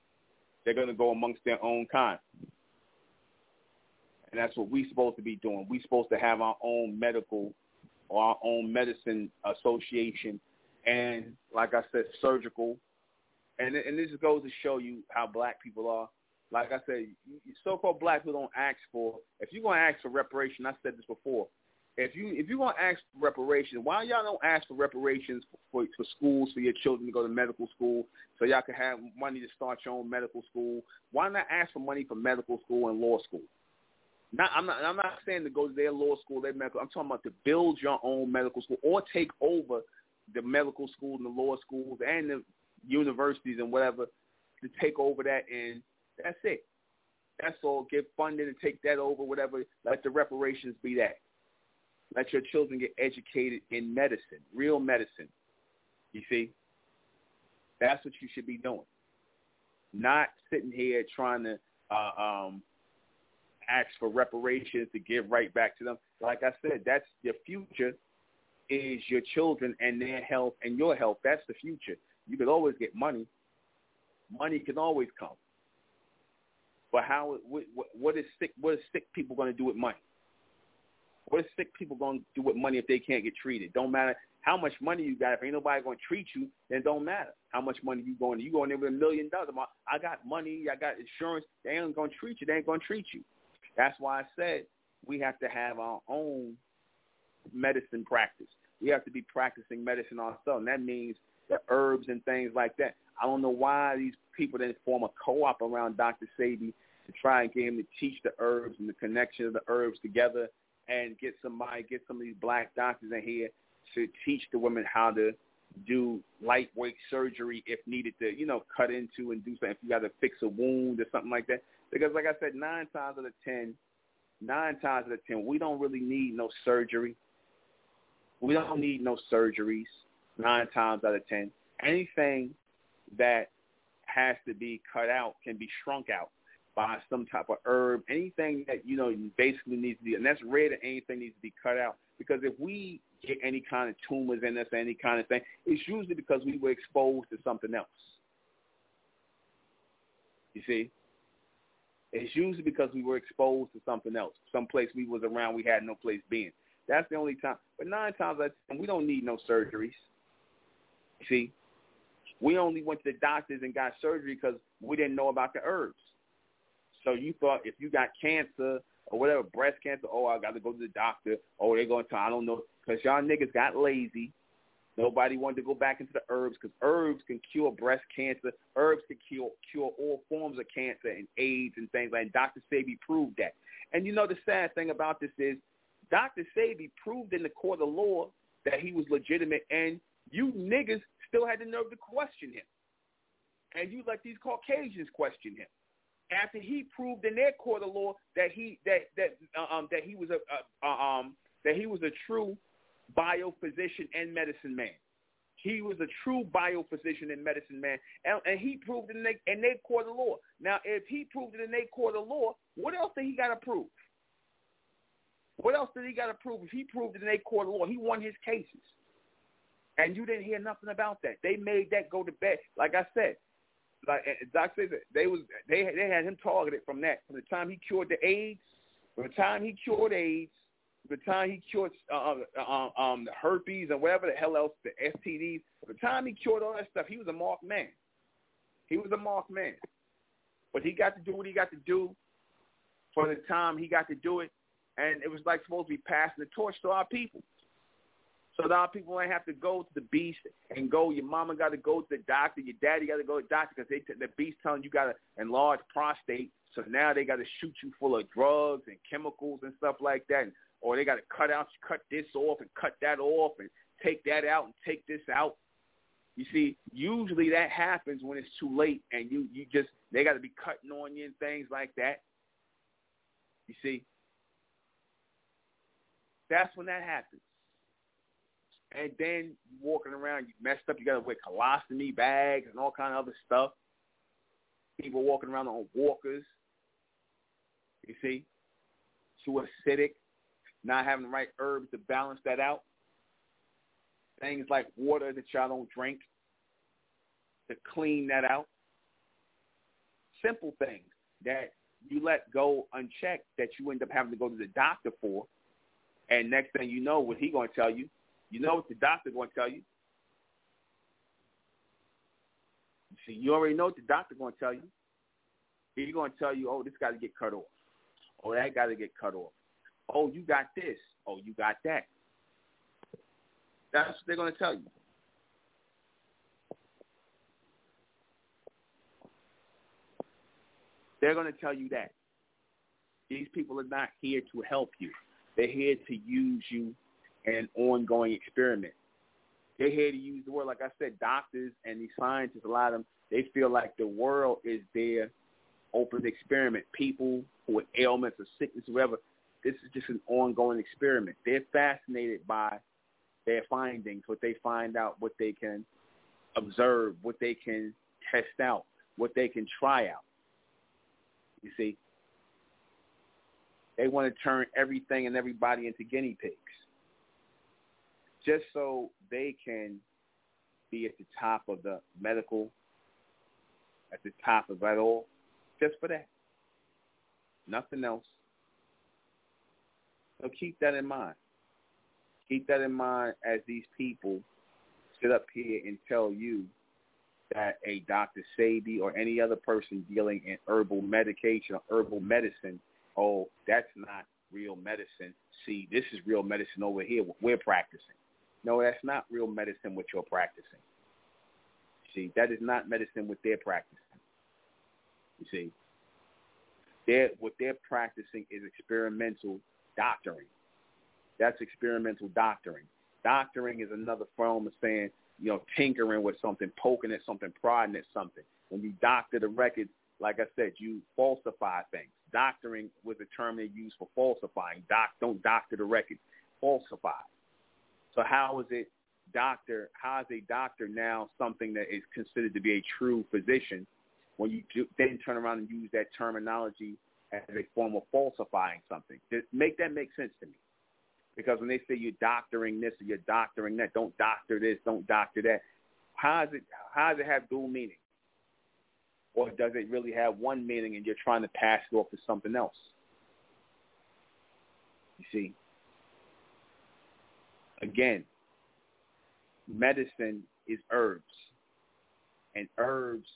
they're gonna go amongst their own kind, and that's what we're supposed to be doing. We're supposed to have our own medical or our own medicine association, and like I said, surgical and and this goes to show you how black people are. Like I said, so-called black people don't ask for. If you're gonna ask for reparation, I said this before. If you if you're gonna ask for reparations, why y'all don't ask for reparations for, for schools for your children to go to medical school, so y'all can have money to start your own medical school? Why not ask for money for medical school and law school? Not, I'm not. I'm not saying to go to their law school, their medical. I'm talking about to build your own medical school or take over the medical schools and the law schools and the universities and whatever to take over that, and that's it. That's all. Get funding and take that over, whatever. Let the reparations be that. Let your children get educated in medicine, real medicine. You see? That's what you should be doing. Not sitting here trying to uh, um, ask for reparations to give right back to them. Like I said, that's your future is your children and their health and your health. That's the future. You can always get money. Money can always come. But how? What, what is sick? What is sick people going to do with money? What is sick people going to do with money if they can't get treated? Don't matter how much money you got. If ain't nobody going to treat you, then don't matter how much money you going. You going there with a million dollars. I got money. I got insurance. They ain't going to treat you. They ain't going to treat you. That's why I said we have to have our own medicine practice. We have to be practicing medicine ourselves. And that means the herbs and things like that. I don't know why these people didn't form a co-op around Dr. Sebi to try and get him to teach the herbs and the connection of the herbs together and get somebody, get some of these black doctors in here to teach the women how to do lightweight surgery if needed to, you know, cut into and do something. If you got to fix a wound or something like that. Because like I said, nine times out of ten, nine times out of ten, we don't really need no surgery. We don't need no surgeries nine times out of ten. Anything that has to be cut out can be shrunk out by some type of herb. Anything that, you know, basically needs to be, and that's rare that anything needs to be cut out. Because if we get any kind of tumors in us, any kind of thing, it's usually because we were exposed to something else. You see? It's usually because we were exposed to something else, some place we was around we had no place being. That's the only time. But nine times out of ten, we don't need no surgeries. See, we only went to the doctors and got surgery because we didn't know about the herbs. So you thought if you got cancer or whatever, breast cancer, oh, I got to go to the doctor. Oh, they're going to, I don't know, because y'all niggas got lazy. Nobody wanted to go back into the herbs because herbs can cure breast cancer. Herbs can cure cure all forms of cancer and AIDS and things like. that. Dr. Sebi proved that. And you know the sad thing about this is Dr. Sebi proved in the court of law that he was legitimate, and you niggas still had the nerve to question him. And you let these Caucasians question him after he proved in their court of law that he that that uh, um that he was a, um that he was a true biophysician and medicine man. He was a true biophysician and medicine man, and, and he proved in their, in their court of law. Now, if he proved it in their court of law, what else did he got to prove? What else did he got to prove? If he proved it in their court of law, he won his cases. And you didn't hear nothing about that. They made that go to bed. Like I said, like Doc said, they was they they had him targeted from that. From the time he cured the AIDS, from the time he cured AIDS, from the time he cured uh, uh, um, the herpes and whatever the hell else, the STDs. From the time he cured all that stuff, he was a marked man. He was a marked man. But he got to do what he got to do for the time he got to do it, and it was like supposed to be passing the torch to our people. So now people ain't have to go to the beast and go. Your mama got to go to the doctor. Your daddy got to go to the doctor because they t- the beast telling you got an enlarged prostate. So now they got to shoot you full of drugs and chemicals and stuff like that, and, or they got to cut out, cut this off and cut that off and take that out and take this out. You see, usually that happens when it's too late, and you you just they got to be cutting on you and things like that. You see, that's when that happens and then walking around, you messed up. You got to wear colostomy bags and all kind of other stuff. People walking around on walkers. You see, too acidic, not having the right herbs to balance that out. Things like water that y'all don't drink to clean that out. Simple things that you let go unchecked that you end up having to go to the doctor for. And next thing you know, what he going to tell you? You know what the doctor going to tell you. See, you already know what the doctor going to tell you. He's going to tell you, oh, this got to get cut off. Oh, that got to get cut off. Oh, you got this. Oh, you got that. That's what they're going to tell you. They're going to tell you that. These people are not here to help you. They're here to use you an ongoing experiment. They're here to use the word, like I said, doctors and these scientists, a lot of them, they feel like the world is their open experiment. People with ailments or sickness whatever, this is just an ongoing experiment. They're fascinated by their findings, what they find out, what they can observe, what they can test out, what they can try out. You see? They want to turn everything and everybody into guinea pigs just so they can be at the top of the medical, at the top of it all, just for that. Nothing else. So keep that in mind. Keep that in mind as these people sit up here and tell you that a Dr. Sebi or any other person dealing in herbal medication or herbal medicine, oh, that's not real medicine. See, this is real medicine over here. We're practicing. No, that's not real medicine what you're practicing. See, that is not medicine what they're practicing. You see, they're, what they're practicing is experimental doctoring. That's experimental doctoring. Doctoring is another form of saying, you know, tinkering with something, poking at something, prodding at something. When you doctor the records, like I said, you falsify things. Doctoring was a term they used for falsifying. Doc, don't doctor the records. Falsify. So how is it doctor? How is a doctor now something that is considered to be a true physician when you do, then turn around and use that terminology as a form of falsifying something? Make that make sense to me. Because when they say you're doctoring this or you're doctoring that, don't doctor this, don't doctor that. How does it how does it have dual meaning? Or does it really have one meaning and you're trying to pass it off to something else? You see, Again, medicine is herbs, and herbs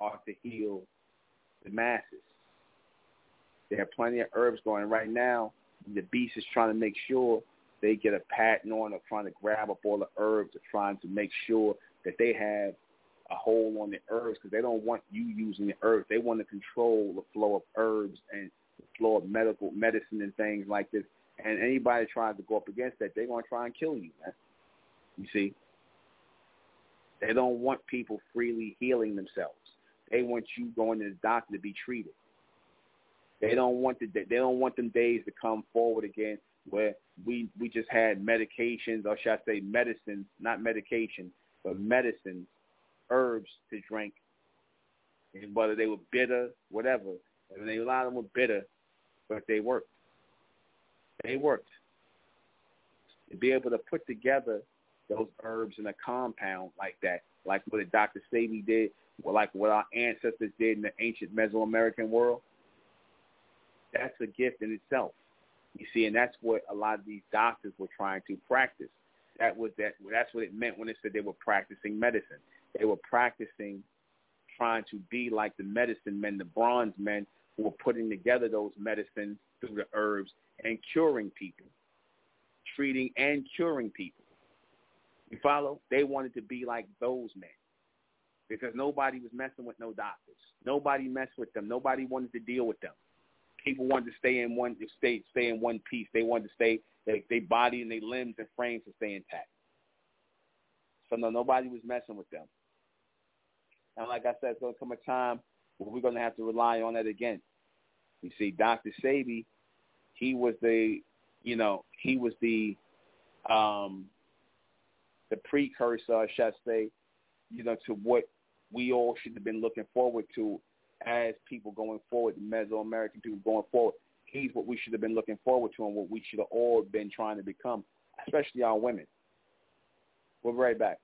are to heal the masses. There are plenty of herbs going right now. The beast is trying to make sure they get a patent on or trying to grab up all the herbs or trying to make sure that they have a hold on the herbs because they don't want you using the herbs. They want to control the flow of herbs and the flow of medical medicine and things like this and anybody tries to go up against that, they're going to try and kill you, man. You see? They don't want people freely healing themselves. They want you going to the doctor to be treated. They don't want the they don't want them days to come forward again where we we just had medications or should I say medicines, not medication, but medicines, herbs to drink, and whether they were bitter, whatever. And they, a lot of them were bitter, but they worked. They worked. To be able to put together those herbs in a compound like that, like what Dr. Sebi did, or like what our ancestors did in the ancient Mesoamerican world, that's a gift in itself. You see, and that's what a lot of these doctors were trying to practice. That was that. That's what it meant when they said they were practicing medicine. They were practicing trying to be like the medicine men, the bronze men who were putting together those medicines through the herbs and curing people, treating and curing people. You follow? They wanted to be like those men because nobody was messing with no doctors. Nobody messed with them. Nobody wanted to deal with them. People wanted to stay in one stay stay in one piece. They wanted to stay they they body and their limbs and frames to stay intact. So no, nobody was messing with them. And like I said, it's gonna come a time where we're gonna have to rely on that again. You see, Dr. Sebi he was the, you know, he was the, um, the precursor, I say, you know, to what we all should have been looking forward to as people going forward, the Mesoamerican people going forward. He's what we should have been looking forward to and what we should have all been trying to become, especially our women. We'll be right back.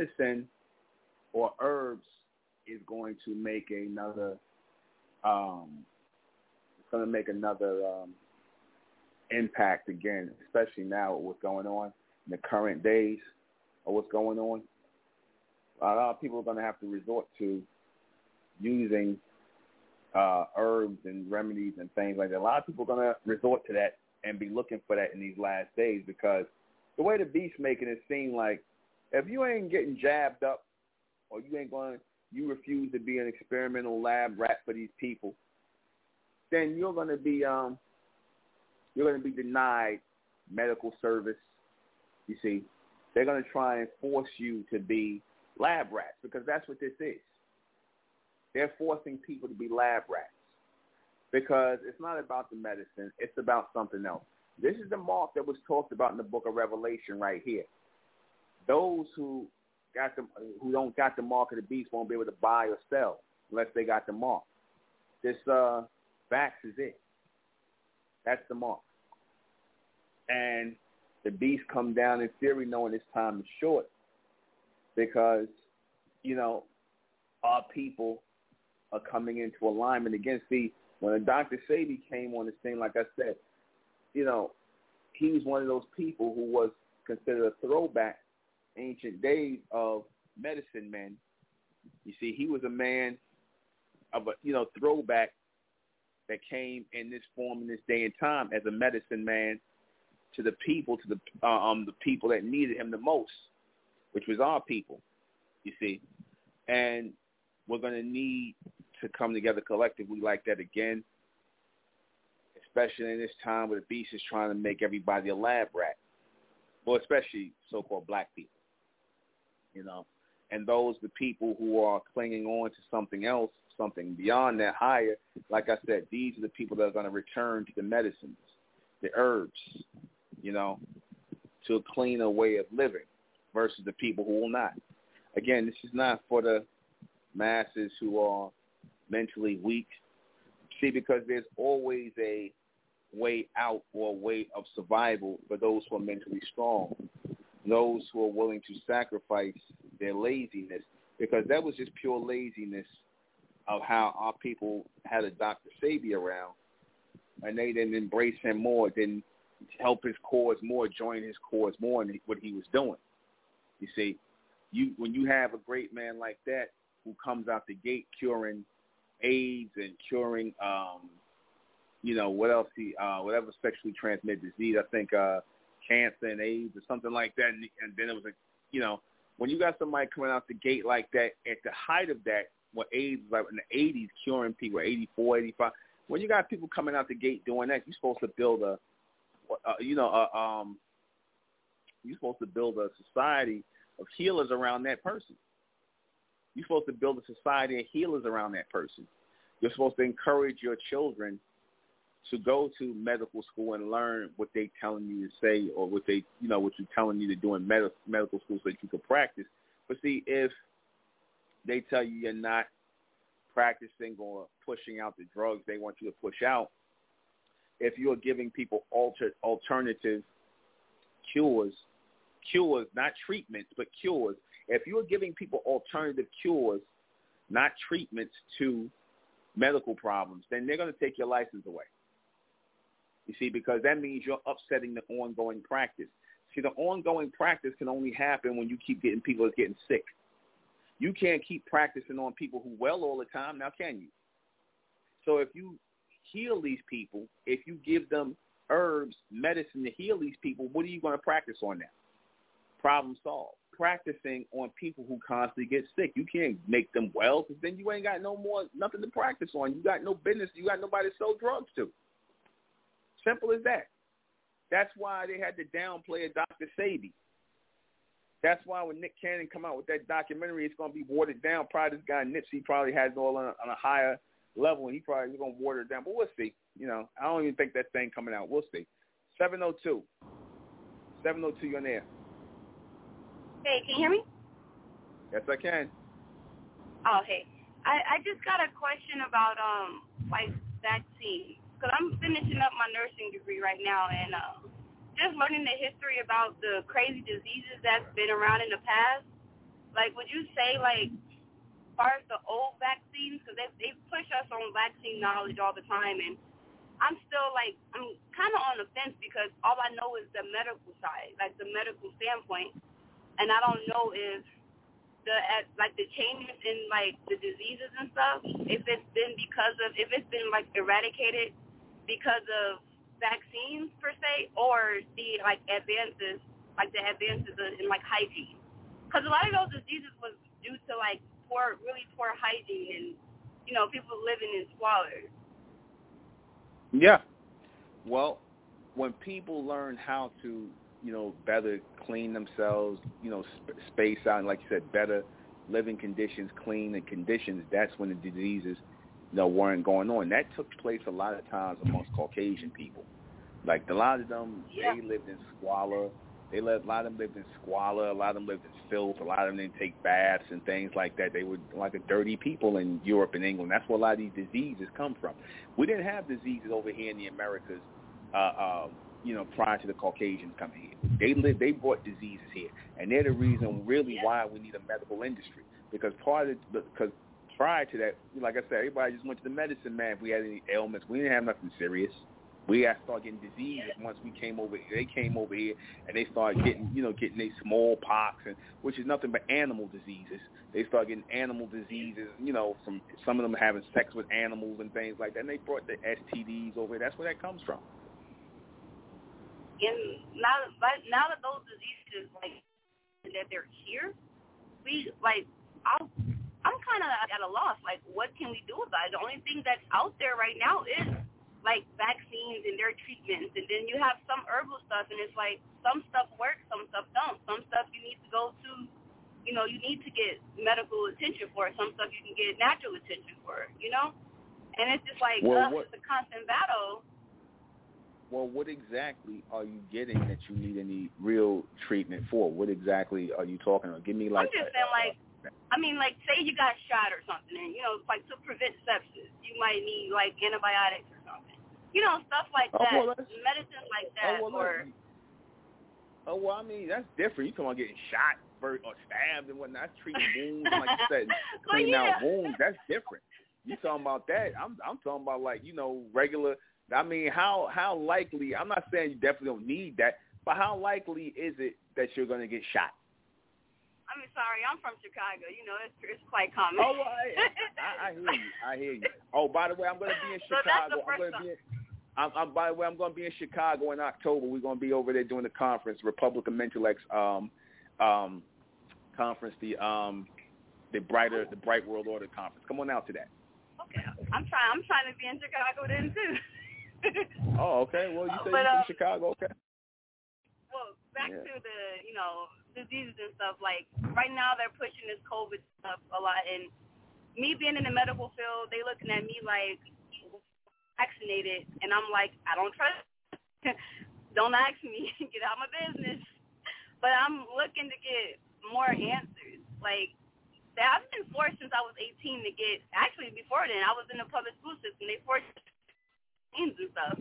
Medicine or herbs is going to make another um, it's going to make another um, impact again, especially now with what's going on in the current days of what's going on. A lot of people are going to have to resort to using uh, herbs and remedies and things like that. A lot of people are going to resort to that and be looking for that in these last days because the way the beast making it seem like if you ain't getting jabbed up or you ain't going, you refuse to be an experimental lab rat for these people, then you're going to be um, you're going to be denied medical service. You see, they're going to try and force you to be lab rats because that's what this is. They're forcing people to be lab rats because it's not about the medicine. It's about something else. This is the mark that was talked about in the book of Revelation right here. Those who got the who don't got the mark of the beast won't be able to buy or sell unless they got the mark. This uh is it. That's the mark. And the beast come down in theory knowing his time is short because, you know, our people are coming into alignment again. See, when the Dr. Sebi came on the scene, like I said, you know, he was one of those people who was considered a throwback ancient days of medicine men. You see, he was a man of a you know throwback that came in this form in this day and time as a medicine man to the people, to the uh, um the people that needed him the most, which was our people. You see, and we're going to need to come together collectively like that again, especially in this time where the beast is trying to make everybody a lab rat, well, especially so-called black people. You know, and those the people who are clinging on to something else, something beyond that, higher. Like I said, these are the people that are going to return to the medicines, the herbs, you know, to a cleaner way of living versus the people who will not. Again, this is not for the masses who are mentally weak. See, because there's always a way out or a way of survival for those who are mentally strong, those who are willing to sacrifice their laziness, because that was just pure laziness of how our people had a Dr. Sebi around, and they didn't embrace him more, didn't help his cause more, join his cause more in what he was doing. You see, you when you have a great man like that who comes out the gate curing AIDS and curing, um, you know, what else he, uh, whatever sexually transmitted disease, I think uh, cancer and AIDS or something like that. And, and then it was a, you know, when you got somebody coming out the gate like that at the height of that, what AIDS was like in the 80s, curing people, 84, 85. When you got people coming out the gate doing that, you're supposed to build a, uh, you know, uh, um, you're supposed to build a society of healers around that person. You're supposed to build a society of healers around that person. You're supposed to encourage your children to go to medical school and learn what they're telling you to say or what they, you know, what you're telling you to do in med- medical school so that you can practice. But see, if they tell you you're not practicing or pushing out the drugs they want you to push out, if you're giving people alter, alternative cures, cures, not treatments, but cures, if you're giving people alternative cures, not treatments to medical problems, then they're going to take your license away. You see, because that means you're upsetting the ongoing practice. See, the ongoing practice can only happen when you keep getting people that's getting sick. You can't keep practicing on people who well all the time, now can you? So if you heal these people, if you give them herbs, medicine to heal these people, what are you going to practice on now? Problem solved practicing on people who constantly get sick. You can't make them well because then you ain't got no more nothing to practice on. You got no business. You got nobody to sell drugs to. Simple as that. That's why they had to downplay a Dr. Sebi. That's why when Nick Cannon come out with that documentary, it's going to be watered down. Probably this guy Nipsey probably has it all on a, on a higher level, and he probably is going to water it down. But we'll see. You know, I don't even think that thing coming out. We'll see. 702. 702, you're on air. Hey, can you hear me? Yes, I can. Oh, hey. I, I just got a question about um like vaccine because I'm finishing up my nursing degree right now and uh, just learning the history about the crazy diseases that's been around in the past. like, would you say like, as far as the old vaccines, because they they push us on vaccine knowledge all the time, and I'm still like, I'm kind of on the fence because all I know is the medical side, like the medical standpoint, and I don't know if the like the changes in like the diseases and stuff, if it's been because of if it's been like eradicated because of vaccines per se, or the like advances like the advances in like hygiene, because a lot of those diseases was due to like poor, really poor hygiene and you know people living in squalor. Yeah. Well, when people learn how to you know, better clean themselves, you know, sp- space out, and like you said, better living conditions, clean and conditions, that's when the diseases, know, weren't going on. That took place a lot of times amongst Caucasian people. Like a lot of them, yeah. they lived in squalor. They lived, a lot of them lived in squalor. A lot of them lived in filth. A lot of them didn't take baths and things like that. They were like a dirty people in Europe and England. That's where a lot of these diseases come from. We didn't have diseases over here in the Americas uh, uh, you know, prior to the Caucasians coming here. They live, they brought diseases here, and they're the reason really why we need a medical industry. Because part of because prior to that, like I said, everybody just went to the medicine man if we had any ailments. We didn't have nothing serious. We to start getting diseases once we came over. They came over here and they started getting, you know, getting they smallpox, and which is nothing but animal diseases. They start getting animal diseases, you know, from some of them having sex with animals and things like that. And they brought the STDs over. That's where that comes from and now that now that those diseases like that they're here, we like I'll, kind of at a loss. Like, what can we do about it? The only thing that's out there right now is like vaccines and their treatments, and then you have some herbal stuff, and it's like some stuff works, some stuff don't. Some stuff you need to go to, you know, you need to get medical attention for. It. Some stuff you can get natural attention for, It, you know. And it's just like well, uh, what, it's a constant battle well, what exactly are you getting that you need any real treatment for? What exactly are you talking about? Give me like. I'm just saying, like, I mean, like, say you got shot or something, and you know, like to prevent sepsis, you might need like antibiotics or something. You know, stuff like oh, that. Oh, well, Medicine like oh, that, oh, well, or. Oh well, I mean that's different. You talking about getting shot or stabbed and whatnot. That's treating wounds, like you said, cleaning well, yeah. out wounds. That's different. You talking about that? I'm I'm talking about like you know regular I mean, how how likely? I'm not saying you definitely don't need that, but how likely is it that you're going to get shot? I mean, sorry, I'm from Chicago. You know, it's it's quite common. Oh, well, I, I, I hear you. I hear you. Oh, by the way, I'm going to be in so Chicago. I'm going to be. In, I'm, I'm, by the way, I'm going to be in Chicago in October. We're going to be over there doing the conference, Republican Mental um, um, conference, the um, the brighter, the Bright World Order conference. Come on out to that. Okay, I'm trying. I'm trying to be in Chicago then too. oh, okay. Well, you say but, you're um, from Chicago, okay? Well, back Yeah. to the you know diseases and stuff. Like right now, they're pushing this COVID stuff a lot, and me being in the medical field, they looking at me like vaccinated, and I'm like, I don't trust. don't ask me. get out of my business. But I'm looking to get more answers. Like I've been forced since I was 18 to get. Actually, before then, I was in the public school system. They forced and stuff.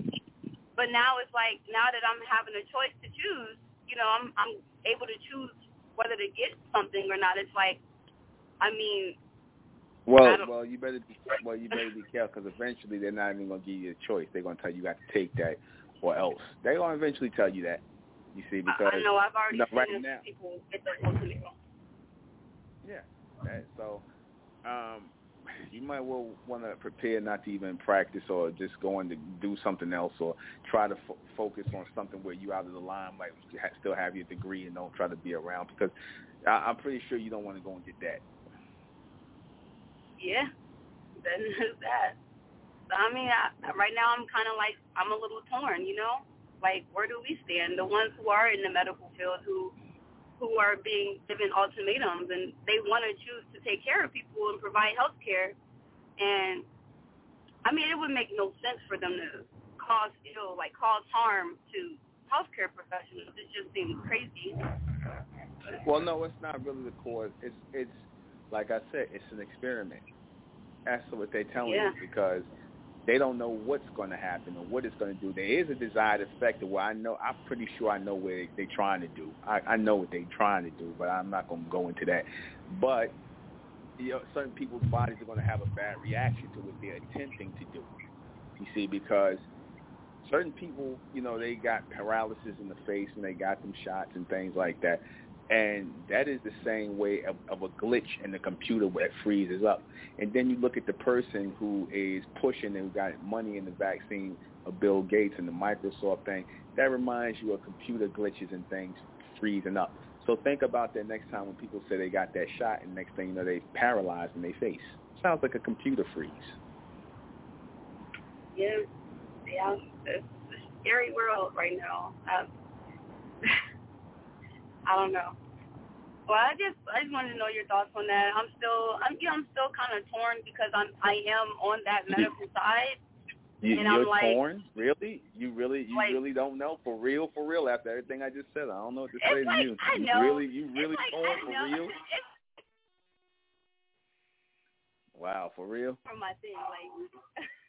But now it's like now that I'm having a choice to choose, you know, I'm I'm able to choose whether to get something or not. It's like, I mean, Well, don't- well, you better be well. You better be careful because eventually they're not even going to give you a choice. They're going to tell you you got to take that or else. They're going to eventually tell you that. You see, because I, I know I've already no, seen right now- people get their ultimatum. yeah. That, so, um, you might well want to prepare not to even practice or just go in to do something else or try to fo- focus on something where you out of the limelight, you ha- still have your degree and don't try to be around because I, I'm pretty sure you don't want to go and get that. Yeah, then that. I mean, I, right now I'm kind of like I'm a little torn, you know. Like, where do we stand? The ones who are in the medical field who who are being given ultimatums and they want to choose to take care of people and provide health care. And I mean, it would make no sense for them to cause ill, like cause harm to healthcare professionals. It just seems crazy. Well, no, it's not really the cause. It's it's like I said, it's an experiment. That's what they're telling Yeah. you because they don't know what's going to happen or what it's going to do. There is a desired effect of what I know. I'm pretty sure I know what they're trying to do. I, I know what they're trying to do, but I'm not going to go into that. But you know, certain people's bodies are going to have a bad reaction to what they're attempting to do. You see, because certain people, you know, they got paralysis in the face and they got them shots and things like that. And that is the same way of, of a glitch in the computer where it freezes up. And then you look at the person who is pushing and who got money in the vaccine of Bill Gates and the Microsoft thing. That reminds you of computer glitches and things freezing up. So think about that next time when people say they got that shot and next thing you know they paralyzed in their face. Sounds like a computer freeze. Yeah, yeah, it's a scary world right now. Um, I don't know. Well, I just I just wanted to know your thoughts on that. I'm still I'm you know, I'm still kind of torn because I'm I am on that medical side. You, and you're I'm like, torn, really? You really, you like, really don't know for real, for real. After everything I just said, I don't know what to say like, to you. I you really, you really it's like, torn for know. real? It's Wow, for real? for my thing, like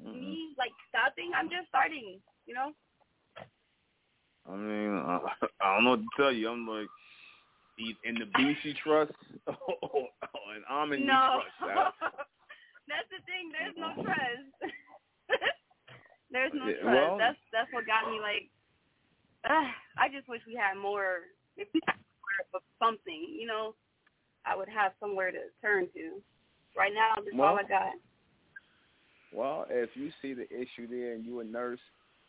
Mm-mm. me, like stopping. I'm just starting, you know. I mean, I, I don't know what to tell you. I'm like, in the BC Trust, and I'm in no, the Trust. that's the thing. There's no trust. There's no Yeah, trust. well- that's that's what got me like. Uh, I just wish we had more. If we had more of something, you know, I would have somewhere to turn to. Right now, that's all I got. Well, if you see the issue there and you're a nurse,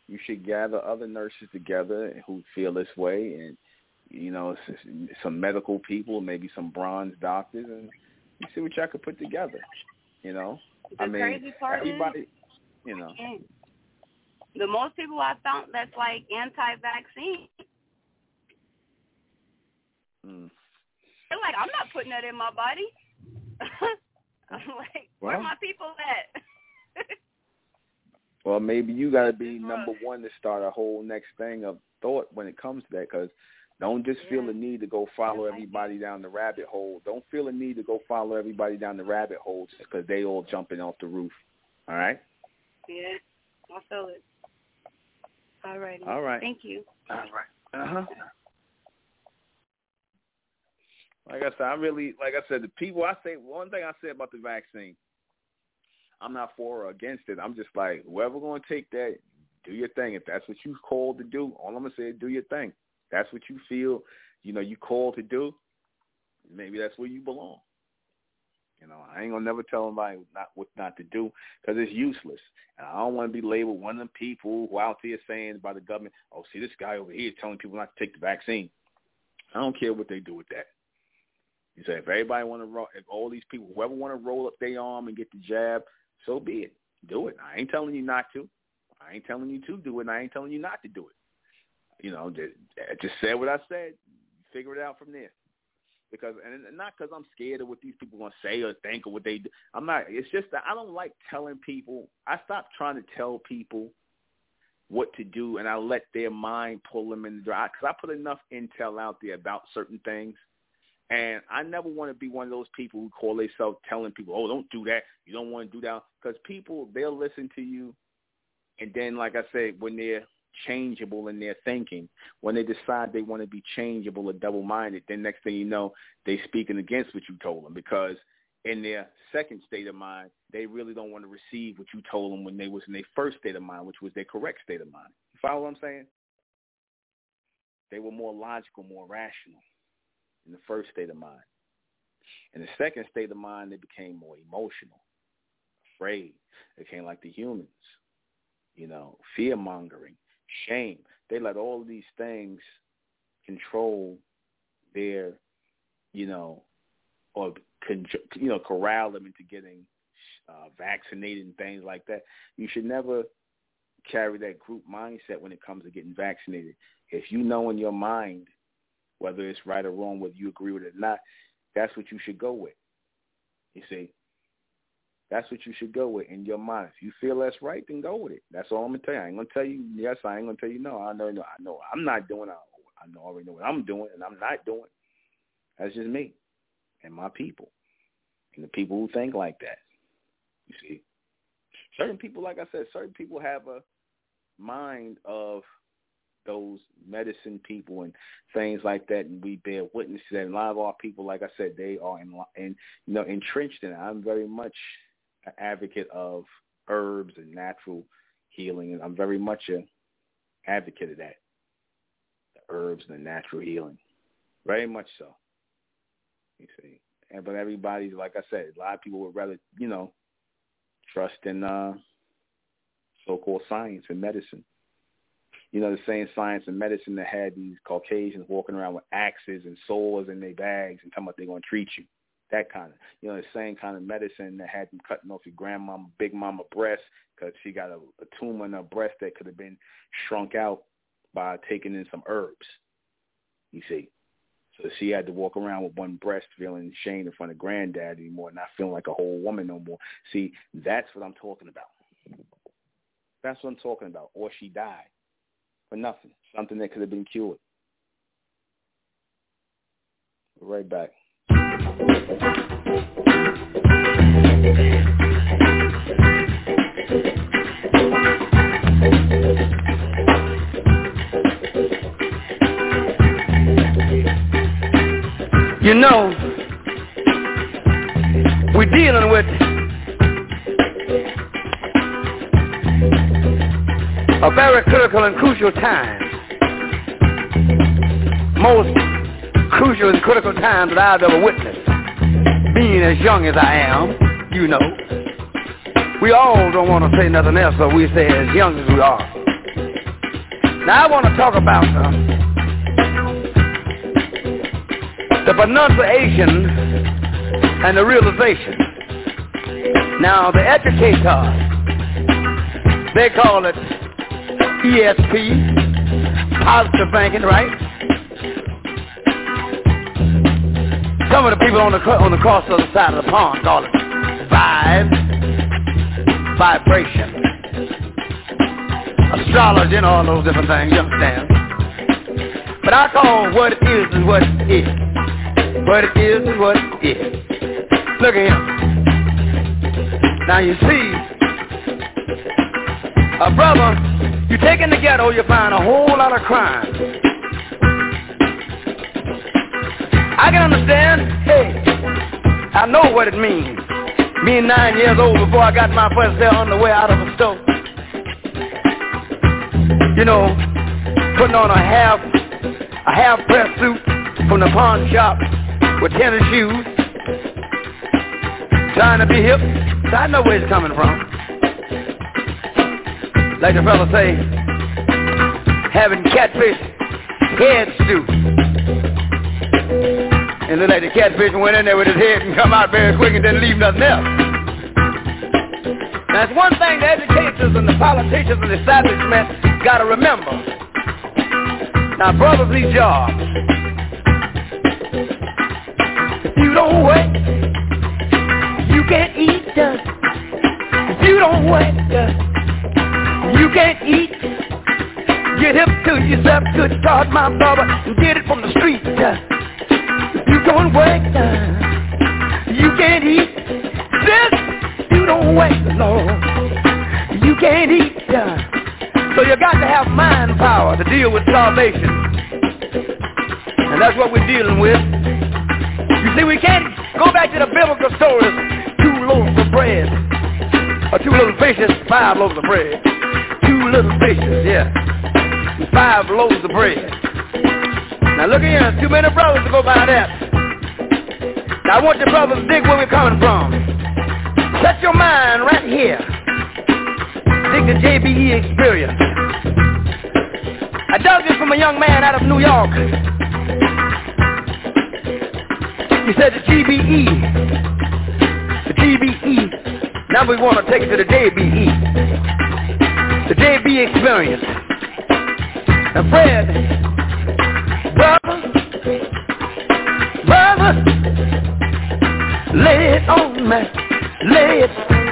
you should gather other nurses together who feel this way and, you know, some medical people, maybe some bronze doctors, and see what y'all could put together, you know? The I mean, crazy part is, everybody, you know. Mm. The most people I found that's like anti-vaccine. Mm. They're like, I'm not putting that in my body. I'm like, where Well. my people at? Well, maybe you got to be number one to start a whole next thing of thought when it comes to that, because don't just feel the need to go follow everybody down the rabbit hole. Don't feel the need to go follow everybody down the rabbit hole just because they all jumping off the roof. All right. yeah, I feel it. All right. All right. Thank you. All right. Uh huh. Like I said, I really, like I said, the people. I say one thing I say about the vaccine. I'm not for or against it. I'm just like whoever to take that, do your thing. If that's what you called to do, all I'm gonna say is do your thing. That's what you feel, you know, you called to do. Maybe that's where you belong. You know, I ain't gonna never tell anybody not what not to do because it's useless. And I don't want to be labeled one of them people who out there saying by the government, "Oh, see this guy over here telling people not to take the vaccine." I don't care what they do with that. You say if everybody want to roll, if all these people, whoever want to roll up their arm and get the jab, so be it. Do it. I ain't telling you not to. I ain't telling you to do it. and I ain't telling you not to do it. You know, just, just say what I said. Figure it out from there. Because and not because I'm scared of what these people gonna say or think or what they do. I'm not. It's just that I don't like telling people. I stopped trying to tell people what to do, and I let their mind pull them in the drive. Because I put enough intel out there about certain things, and I never want to be one of those people who call themselves telling people, "Oh, don't do that. You don't want to do that." Because people they'll listen to you, and then, like I said, when they're changeable in their thinking, when they decide they want to be changeable or double-minded, then next thing you know, they're speaking against what you told them because in their second state of mind, they really don't want to receive what you told them when they was in their first state of mind, which was their correct state of mind. You follow what I'm saying? They were more logical, more rational in the first state of mind. In the second state of mind, they became more emotional, afraid. They became like the humans, you know, fear-mongering, shame. They let all these things control their, you know, or con- you know corral them into getting uh, vaccinated and things like that. You should never carry that group mindset when it comes to getting vaccinated. If you know in your mind whether it's right or wrong, whether you agree with it or not, that's what you should go with. You see, that's what you should go with in your mind. If you feel that's right, then go with it. That's all I'm gonna tell you. I ain't gonna tell you yes. I ain't gonna tell you no. I know. no I know. I'm not doing. I, I know. I already know what I'm doing, and I'm not doing. That's just me and my people, and the people who think like that. You see. certain people, like I said, certain people have a mind of those medicine people and things like that, and we bear witness to that. And a lot of our people, like I said, they are in, in you know entrenched in it. I'm very much an advocate of herbs and natural healing, and I'm very much a advocate of that, the herbs and the natural healing, very much so. You see, and but everybody's like I said, a lot of people would rather you know trust in uh, so-called science and medicine. You know, the same science and medicine that had these Caucasians walking around with axes and swords in their bags and talking about they're going to treat you. That kind of, you know, the same kind of medicine that had them cutting off your grandmama, big mama breast because she got a, a tumor in her breast that could have been shrunk out by taking in some herbs. You see. So she had to walk around with one breast feeling ashamed in front of granddad anymore, not feeling like a whole woman no more. See, that's what I'm talking about. That's what I'm talking about. Or she died for nothing, something that could have been cured. Right back. You know, we're dealing with a very critical and crucial time. Most crucial and critical time that I've ever witnessed. Being as young as I am, you know. We all don't want to say nothing else, but we say as young as we are. Now I want to talk about uh, the pronunciation and the realization. Now the educators, they call it ESP, positive thinking, right? Some of the people on the on the cross other side of the pond call it vibe, vibration, astrology, and all those different things. You understand? But I call what it is is what it is. What it is is what it is. Look at him. Now you see, a brother you take in the ghetto, you find a whole lot of crime. I can understand, hey, I know what it means. Being nine years old before I got my first pair on the way out of the store. You know, putting on a half, a half press suit from the pawn shop with tennis shoes. Trying to be hip. So I know where it's coming from like the fella say, having catfish head stew. And look like the catfish went in there with his head and come out very quick and didn't leave nothing else. It's one thing the educators and the politicians and the establishment got to remember. Now brothers need jobs. If you don't work, you can't eat. If you don't work, you can't eat. Get hip to yourself, good God, my brother, and get it from the street. You don't work, you can't eat. This, you don't work, Lord. You can't eat. So you got to have mind power to deal with salvation. And that's what we're dealing with. You see, we can't go back to the biblical stories, two loaves of bread, or two little fishes, five loaves of bread two little fishes, yeah, five loaves of bread. Now look here, too many brothers to go by that. Now I want your brothers to dig where we're coming from. Set your mind right here. Dig the JBE experience. I dug this from a young man out of New York. He said the GBE, the GBE. Now we want to take it to the JBE the JB experience. And Fred, brother, brother, lay it on me, lay it.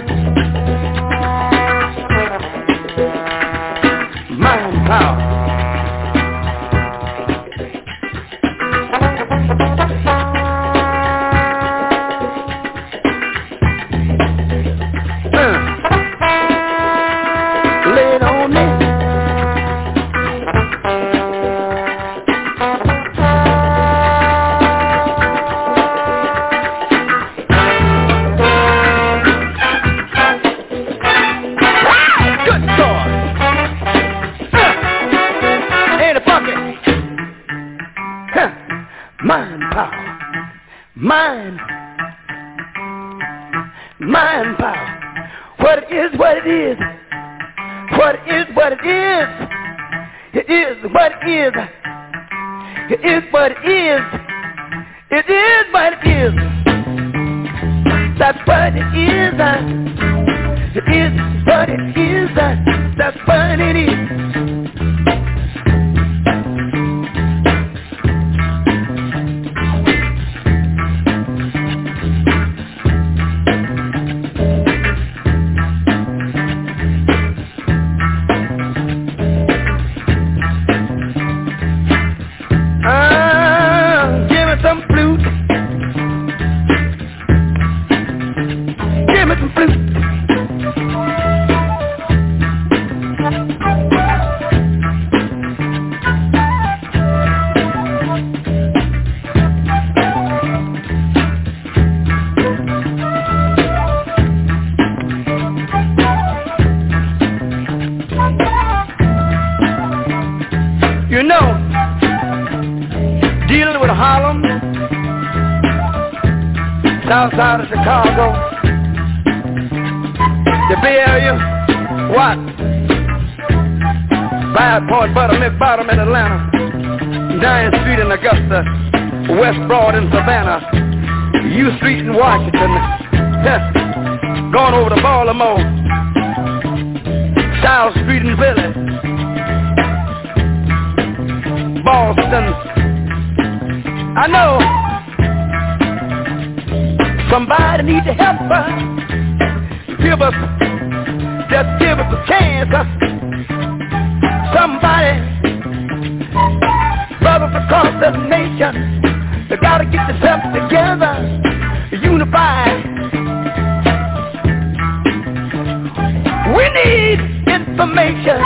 Outside of Chicago, the Bay Area, what? Five Point Buttermilk Bottom in Atlanta, Dying Street in Augusta, West Broad in Savannah, U Street in Washington, going over to Baltimore, South Street in Philly, Boston. I know. Somebody need to help us. Give us, just give us a chance. Somebody, brothers across the nation, they gotta get themselves together, unified. We need information.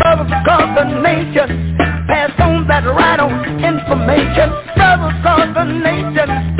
Brothers across the nation, pass on that right on information nation.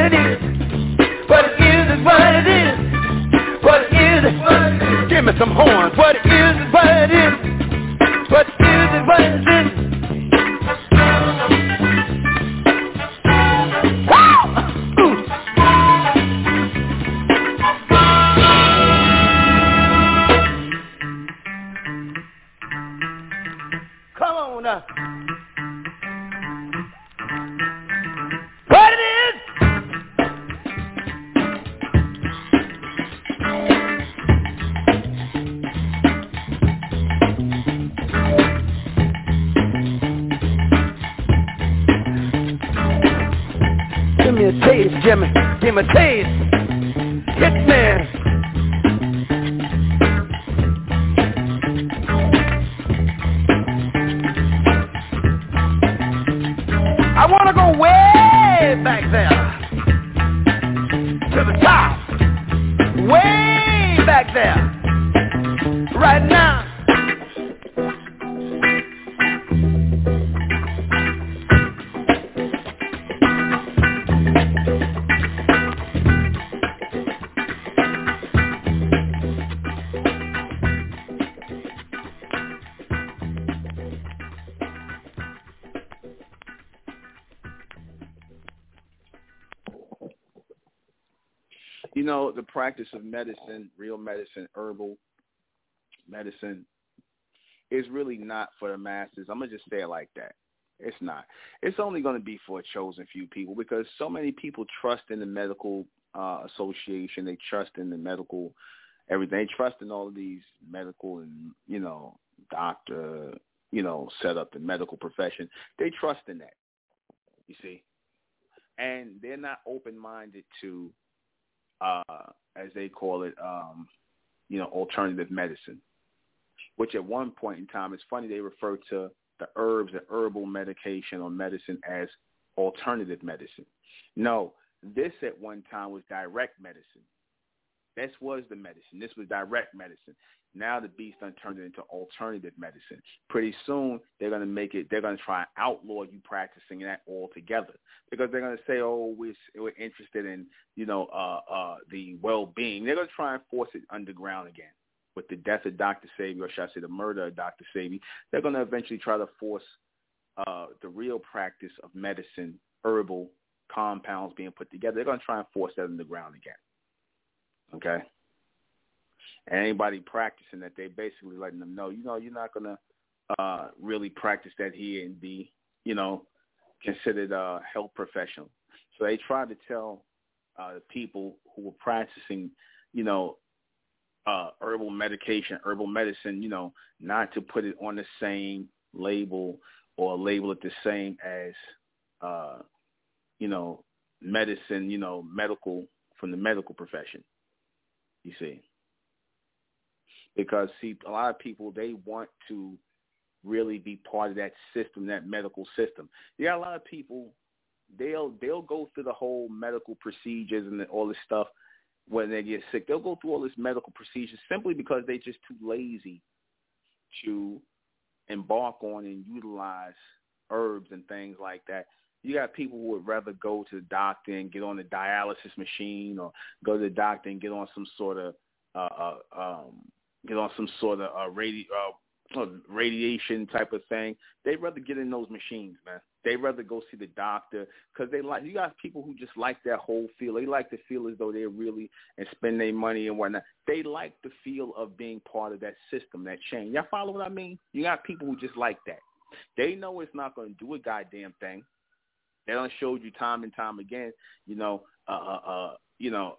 What is What it it? is what it is. What it is. Give me some horns. What it What is is what it is. Practice of medicine, real medicine, herbal medicine, is really not for the masses. I'm gonna just say it like that. It's not. It's only going to be for a chosen few people because so many people trust in the medical uh, association. They trust in the medical everything. They trust in all of these medical and you know doctor, you know, set up the medical profession. They trust in that. You see, and they're not open minded to, uh, as they call it, um, you know, alternative medicine. Which at one point in time, it's funny they refer to the herbs and herbal medication or medicine as alternative medicine. No, this at one time was direct medicine. This was the medicine. This was direct medicine. Now the beast done turned it into alternative medicine. Pretty soon they're gonna make it. They're gonna try and outlaw you practicing that altogether because they're gonna say, "Oh, we're, we're interested in you know uh, uh, the well-being." They're gonna try and force it underground again with the death of Dr. Sebi, or should I say the murder of Dr. Sebi, they're to eventually try to force uh, the real practice of medicine, herbal compounds being put together. They're to try and force that underground again. Okay? And anybody practicing that, they basically letting them know, you know, you're not to uh, really practice that here and be, you know, considered a health professional. So they tried to tell uh, the people who were practicing, you know, uh, herbal medication, herbal medicine, you know, not to put it on the same label or label it the same as, uh, you know, medicine, you know, medical from the medical profession. You see, because see, a lot of people they want to really be part of that system, that medical system. You got a lot of people they'll they'll go through the whole medical procedures and all this stuff when they get sick. They'll go through all this medical procedures simply because they're just too lazy to embark on and utilize herbs and things like that. You got people who would rather go to the doctor and get on the dialysis machine or go to the doctor and get on some sort of uh, uh um get on some sort of uh, radio, uh, radiation type of thing. They'd rather get in those machines, man. They'd rather go see the doctor because they like. You got people who just like that whole feel. They like to feel as though they're really and spend their money and whatnot. They like the feel of being part of that system, that chain. Y'all follow what I mean? You got people who just like that. They know it's not going to do a goddamn thing. They done showed you time and time again. You know, uh, uh, uh you know,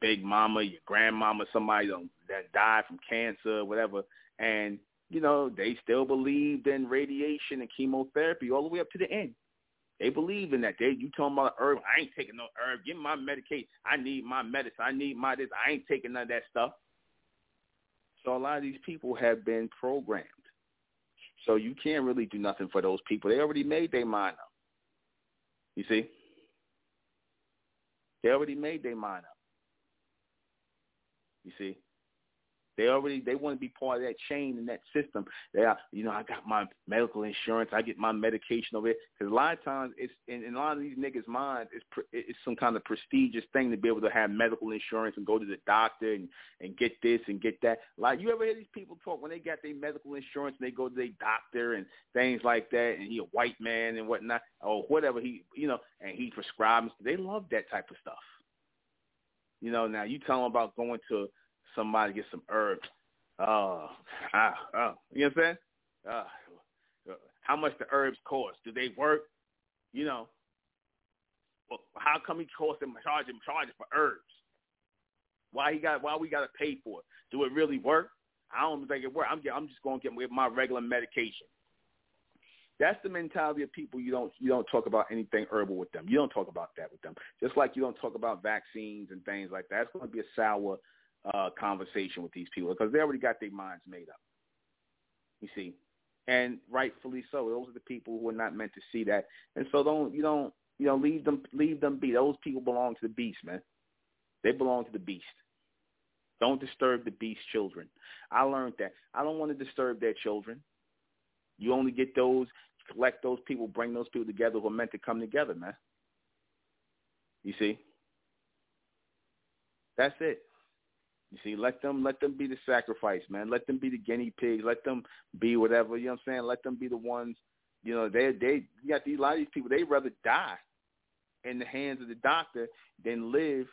big mama, your grandmama, somebody that died from cancer, whatever, and you know, they still believed in radiation and chemotherapy all the way up to the end. They believe in that. They you talking about herb? I ain't taking no herb. Give me my medication. I need my medicine. I need my this. I ain't taking none of that stuff. So a lot of these people have been programmed. So you can't really do nothing for those people. They already made their mind up. You see? They already made their mind up. You see? They already they want to be part of that chain and that system. They are, you know, I got my medical insurance, I get my medication over it. Because a lot of times it's in, in a lot of these niggas' minds, it's it's some kind of prestigious thing to be able to have medical insurance and go to the doctor and and get this and get that. Like you ever hear these people talk when they got their medical insurance and they go to their doctor and things like that, and he a white man and whatnot or whatever he you know, and he prescribes. They love that type of stuff. You know, now you tell them about going to somebody get some herbs. Oh, ah, oh, you know what I'm saying? Uh, how much the herbs cost? Do they work? You know, well, how come he cost him charge charges for herbs? Why he got? Why we got to pay for it? Do it really work? I don't think it works. I'm I'm just to get with my regular medication. That's the mentality of people. You don't you don't talk about anything herbal with them. You don't talk about that with them. Just like you don't talk about vaccines and things like that. It's going to be a sour uh, conversation with these people because they already got their minds made up. You see, and rightfully so. Those are the people who are not meant to see that, and so don't you don't you know leave them leave them be. Those people belong to the beast, man. They belong to the beast. Don't disturb the beast children. I learned that. I don't want to disturb their children. You only get those, collect those people, bring those people together who are meant to come together, man. You see? That's it. You see, let them let them be the sacrifice, man. Let them be the guinea pigs. Let them be whatever. You know what I'm saying? Let them be the ones. You know, they they you got these a lot of these people. They rather die in the hands of the doctor than live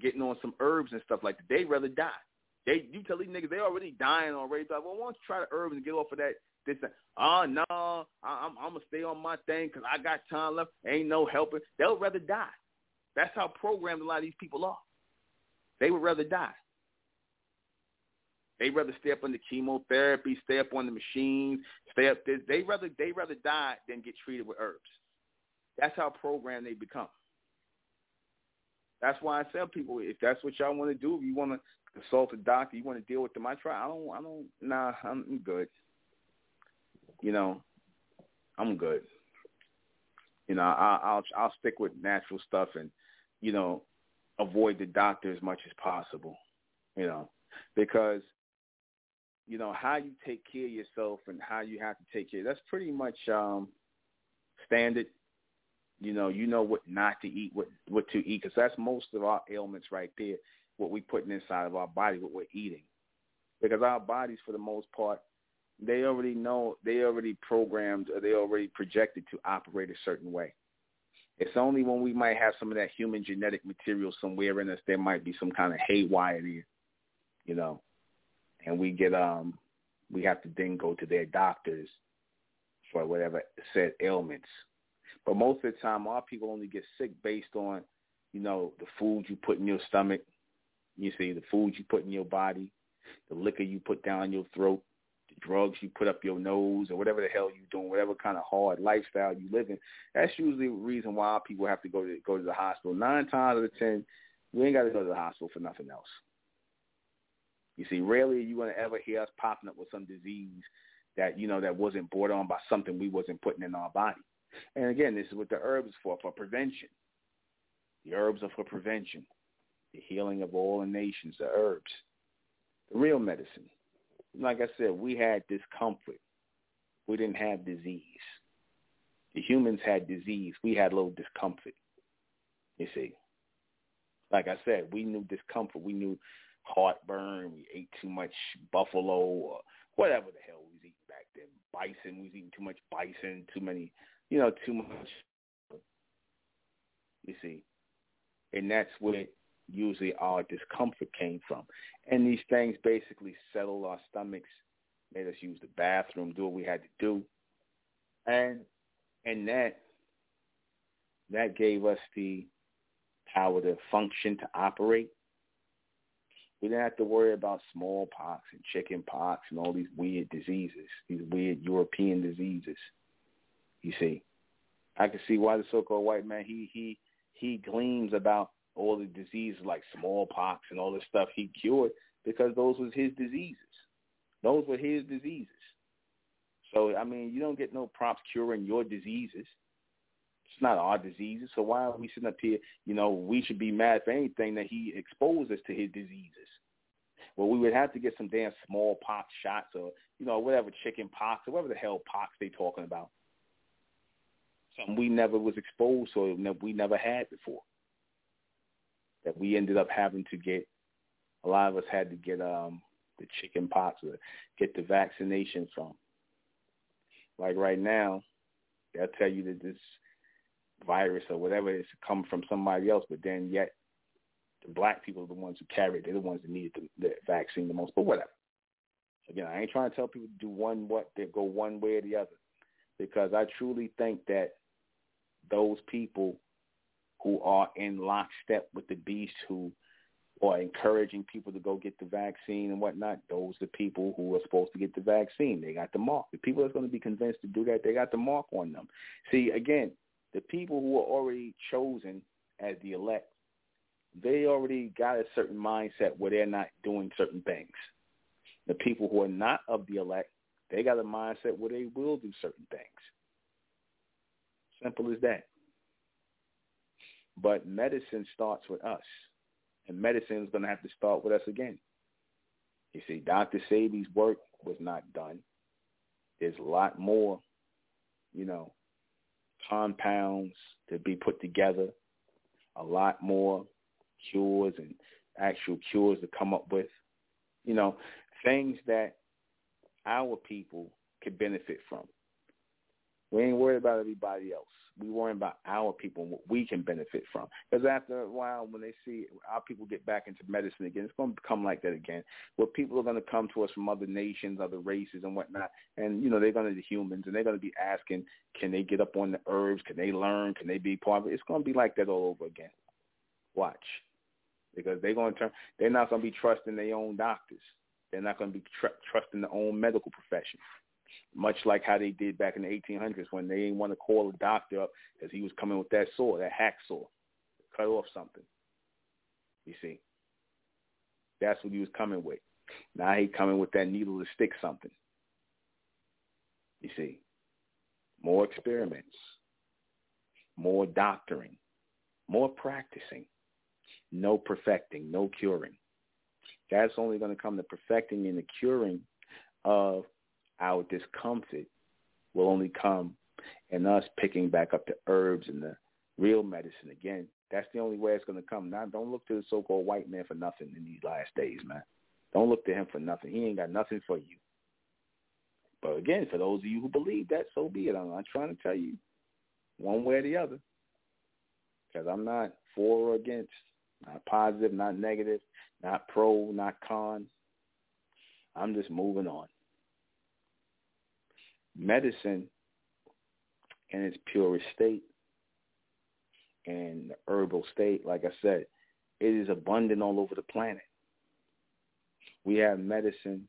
getting on some herbs and stuff like that. They rather die. They you tell these niggas they already dying already. Like, well, why don't you try the herbs and get off of that? This, oh no, I, I'm I'm gonna stay on my thing because I got time left. Ain't no helping. They'll rather die. That's how programmed a lot of these people are. They would rather die. They rather stay up on the chemotherapy, stay up on the machines, stay up this. They rather they rather die than get treated with herbs. That's how programmed they become. That's why I tell people if that's what y'all want to do, if you want to consult a doctor, you want to deal with them, I try. I don't. I don't. Nah, I'm good. You know, I'm good. You know, I, I'll I'll stick with natural stuff and you know avoid the doctor as much as possible. You know, because you know how you take care of yourself and how you have to take care. That's pretty much um standard you know, you know what not to eat, what what to eat, because that's most of our ailments right there. What we putting inside of our body, what we're eating, because our bodies, for the most part, they already know, they already programmed, or they already projected to operate a certain way. It's only when we might have some of that human genetic material somewhere in us, there might be some kind of haywire there, you know, and we get um, we have to then go to their doctors for whatever said ailments but most of the time, our people only get sick based on, you know, the food you put in your stomach. You see, the food you put in your body, the liquor you put down your throat, drugs you put up your nose, or whatever the hell you're doing, whatever kind of hard lifestyle you live in. That's usually the reason why people have to go to go to the hospital. Nine times out of ten, we ain't got to go to the hospital for nothing else. You see, rarely are you going to ever hear us popping up with some disease that you know that wasn't brought on by something we wasn't putting in our body. And again, this is what the herbs for, for prevention. The herbs are for prevention. The healing of all the nations, the herbs. The real medicine. Like I said, we had discomfort. We didn't have disease. The humans had disease. We had a little discomfort. You see. Like I said, we knew discomfort. We knew heartburn. We ate too much buffalo or whatever the hell we was eating back then. Bison. We was eating too much bison, too many you know, too much. You see, and that's where usually our discomfort came from. And these things basically settled our stomachs, made us use the bathroom, do what we had to do, and and that that gave us the power to function, to operate. We didn't have to worry about smallpox and chicken pox and all these weird diseases, these weird European diseases. You see, I can see why the so-called white man he he he gleams about all the diseases like smallpox and all the stuff he cured because those was his diseases. Those were his diseases. So I mean, you don't get no props curing your diseases. It's not our diseases. So why are we sitting up here? You know, we should be mad for anything that he exposed us to his diseases. Well, we would have to get some damn smallpox shots or you know whatever chicken pox or whatever the hell pox they talking about something we never was exposed to, we never had before. That we ended up having to get. A lot of us had to get um the chicken pox or get the vaccination from. Like right now, they'll tell you that this virus or whatever is come from somebody else, but then yet the black people are the ones who carry it. They're the ones that needed the, the vaccine the most. But whatever. Again, I ain't trying to tell people to do one what they go one way or the other, because I truly think that those people who are in lockstep with the beast who are encouraging people to go get the vaccine and whatnot, those are people who are supposed to get the vaccine. They got the mark. The people that's going to be convinced to do that, they got the mark on them. See, again, the people who are already chosen as the elect, they already got a certain mindset where they're not doing certain things. The people who are not of the elect, they got a mindset where they will do certain things. Simple as that. But medicine starts with us. And medicine is going to have to start with us again. You see, Dr. Sebi's work was not done. There's a lot more, you know, compounds to be put together, a lot more cures and actual cures to come up with, you know, things that our people could benefit from. We ain't worried about everybody else. We worry about our people and what we can benefit from. Because after a while, when they see our people get back into medicine again, it's going to become like that again. Where people are going to come to us from other nations, other races, and whatnot, and you know they're going to be humans, and they're going to be asking, can they get up on the herbs? Can they learn? Can they be part of it? It's going to be like that all over again. Watch, because they're going to turn. They're not going to be trusting their own doctors. They're not going to be tr- trusting their own medical profession much like how they did back in the 1800s when they didn't want to call a doctor up because he was coming with that saw, that hacksaw, cut off something. You see, that's what he was coming with. Now he coming with that needle to stick something. You see, more experiments, more doctoring, more practicing, no perfecting, no curing. That's only going to come the perfecting and the curing of our discomfort will only come in us picking back up the herbs and the real medicine again. That's the only way it's going to come. Now, don't look to the so-called white man for nothing in these last days, man. Don't look to him for nothing. He ain't got nothing for you. But again, for those of you who believe that, so be it. I'm not trying to tell you one way or the other because I'm not for or against, not positive, not negative, not pro, not con. I'm just moving on medicine in its purest state and the herbal state, like I said, it is abundant all over the planet. We have medicine,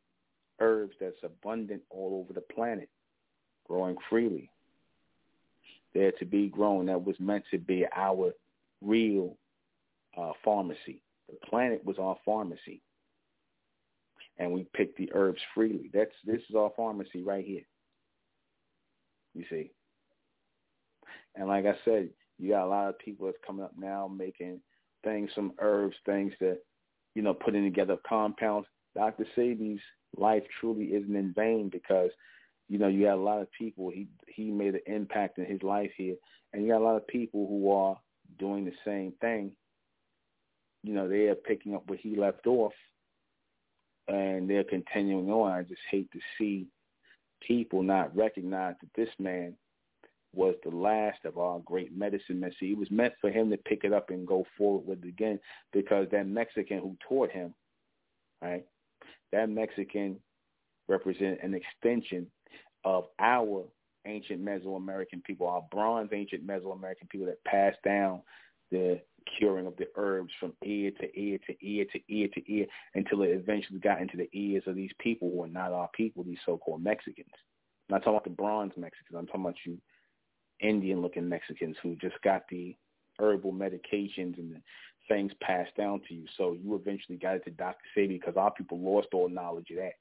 herbs that's abundant all over the planet, growing freely. They're to be grown. That was meant to be our real uh, pharmacy. The planet was our pharmacy. And we picked the herbs freely. That's this is our pharmacy right here. You see. And like I said, you got a lot of people that's coming up now making things, some herbs, things that, you know, putting together compounds. Dr. Sebi's life truly isn't in vain because, you know, you got a lot of people. He he made an impact in his life here, and you got a lot of people who are doing the same thing. You know, they are picking up where he left off, and they're continuing on. I just hate to see people not recognize that this man was the last of our great medicine men. See, it was meant for him to pick it up and go forward with it again because that Mexican who taught him, right, that Mexican represent an extension of our ancient Mesoamerican people, our bronze ancient Mesoamerican people that passed down the curing of the herbs from ear to ear to ear to ear to ear until it eventually got into the ears of these people who are not our people, these so-called Mexicans. I'm not talking about the bronze Mexicans. I'm talking about you Indian-looking Mexicans who just got the herbal medications and the things passed down to you. So you eventually got it to Dr. Sebi because our people lost all knowledge of that.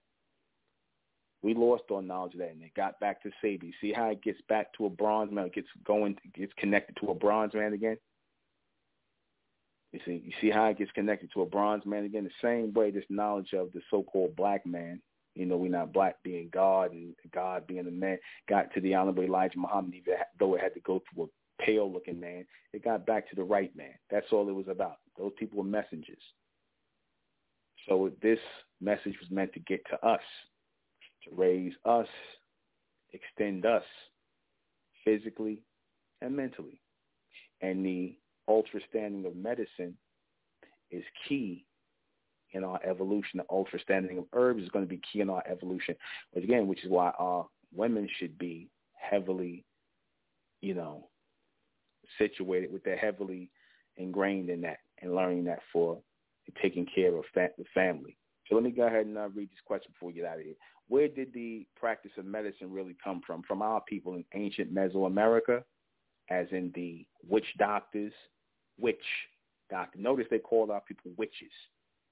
We lost all knowledge of that, and it got back to Sebi. See how it gets back to a bronze man, it gets going, gets connected to a bronze man again. You see, you see how it gets connected to a bronze man again. The same way this knowledge of the so-called black man, you know, we're not black being God and God being a man, got to the honorable Elijah Muhammad, even though it had to go through a pale-looking man. It got back to the right man. That's all it was about. Those people were messengers. So this message was meant to get to us, to raise us, extend us physically and mentally. And the ultra-standing of medicine is key in our evolution. The ultra-standing of herbs is going to be key in our evolution. But again, which is why our women should be heavily, you know, situated with that heavily ingrained in that and learning that for taking care of fa- the family. So let me go ahead and uh, read this question before we get out of here. Where did the practice of medicine really come from? From our people in ancient Mesoamerica, as in the witch doctors, witch doctor. Notice they called our people witches.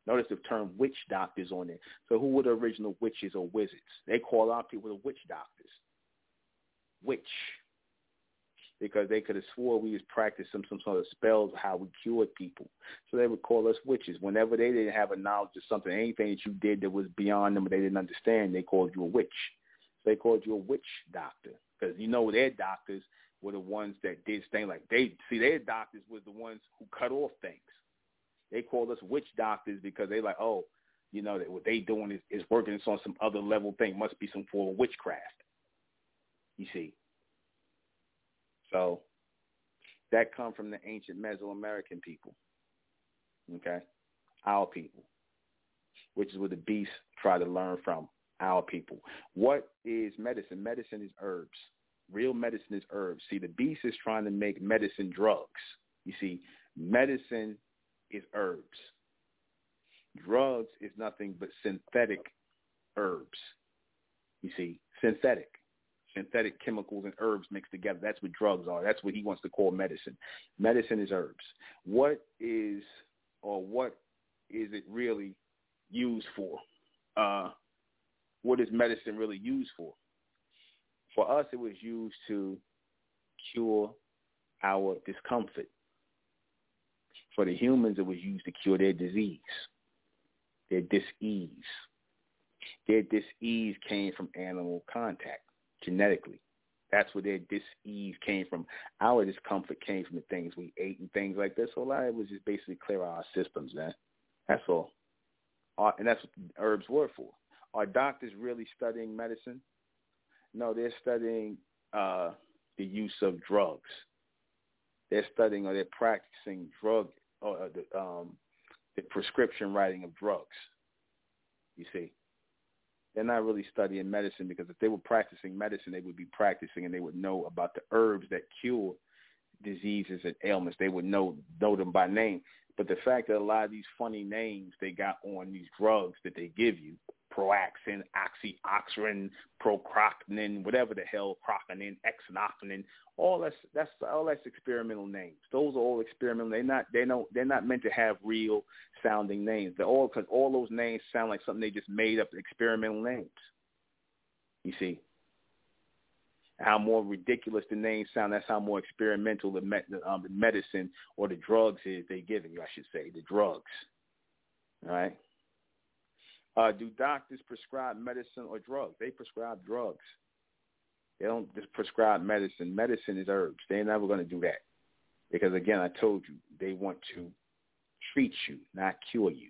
Notice the term witch doctors on it. So who were the original witches or wizards? They called our people the witch doctors. Witch. Because they could have swore we was practicing some some sort of spells how we cured people. So they would call us witches. Whenever they didn't have a knowledge of something, anything that you did that was beyond them or they didn't understand, they called you a witch. So they called you a witch doctor. Because you know they're doctors were the ones that did things like they see their doctors was the ones who cut off things. They called us witch doctors because they like, oh, you know, that what they doing is, is working on some other level thing. Must be some form of witchcraft. You see. So that come from the ancient Mesoamerican people. Okay? Our people. Which is what the beasts try to learn from our people. What is medicine? Medicine is herbs. Real medicine is herbs. See, the beast is trying to make medicine drugs. You see, medicine is herbs. Drugs is nothing but synthetic herbs. You see, synthetic. Synthetic chemicals and herbs mixed together. That's what drugs are. That's what he wants to call medicine. Medicine is herbs. What is or what is it really used for? Uh, what is medicine really used for? For us, it was used to cure our discomfort. For the humans, it was used to cure their disease, their disease. Their disease came from animal contact, genetically. That's where their disease came from. Our discomfort came from the things we ate and things like that. So a lot of it was just basically clear our systems, man. That's all. Uh, and that's what herbs were for. Are doctors really studying medicine? No, they're studying uh, the use of drugs. They're studying or they're practicing drug or uh, the, um, the prescription writing of drugs. You see, they're not really studying medicine because if they were practicing medicine, they would be practicing and they would know about the herbs that cure diseases and ailments. They would know know them by name. But the fact that a lot of these funny names they got on these drugs that they give you Proaxin, Oxyoxyrin, Procrocnin, whatever the hell, Croconin, Exnoconin, all that's that's all that's experimental names. Those are all experimental. They're not they don't they're not meant to have real sounding names. They're all because all those names sound like something they just made up experimental names. You see, how more ridiculous the names sound, that's how more experimental the, me- the, um, the medicine or the drugs is they're giving you. I should say the drugs. All right. Uh, do doctors prescribe medicine or drugs? They prescribe drugs. They don't just prescribe medicine. Medicine is herbs. They're never going to do that. Because, again, I told you, they want to treat you, not cure you.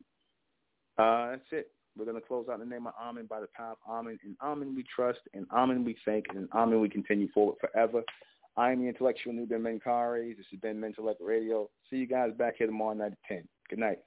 Uh, that's it. We're going to close out in the name of Amen by the power of Amen. In Amen we trust, in Amen we thank, and in Amen we continue forward forever. I am the intellectual Nuben Menkarayzz. This has been Mentellect Radio. See you guys back here tomorrow night at 10. Good night.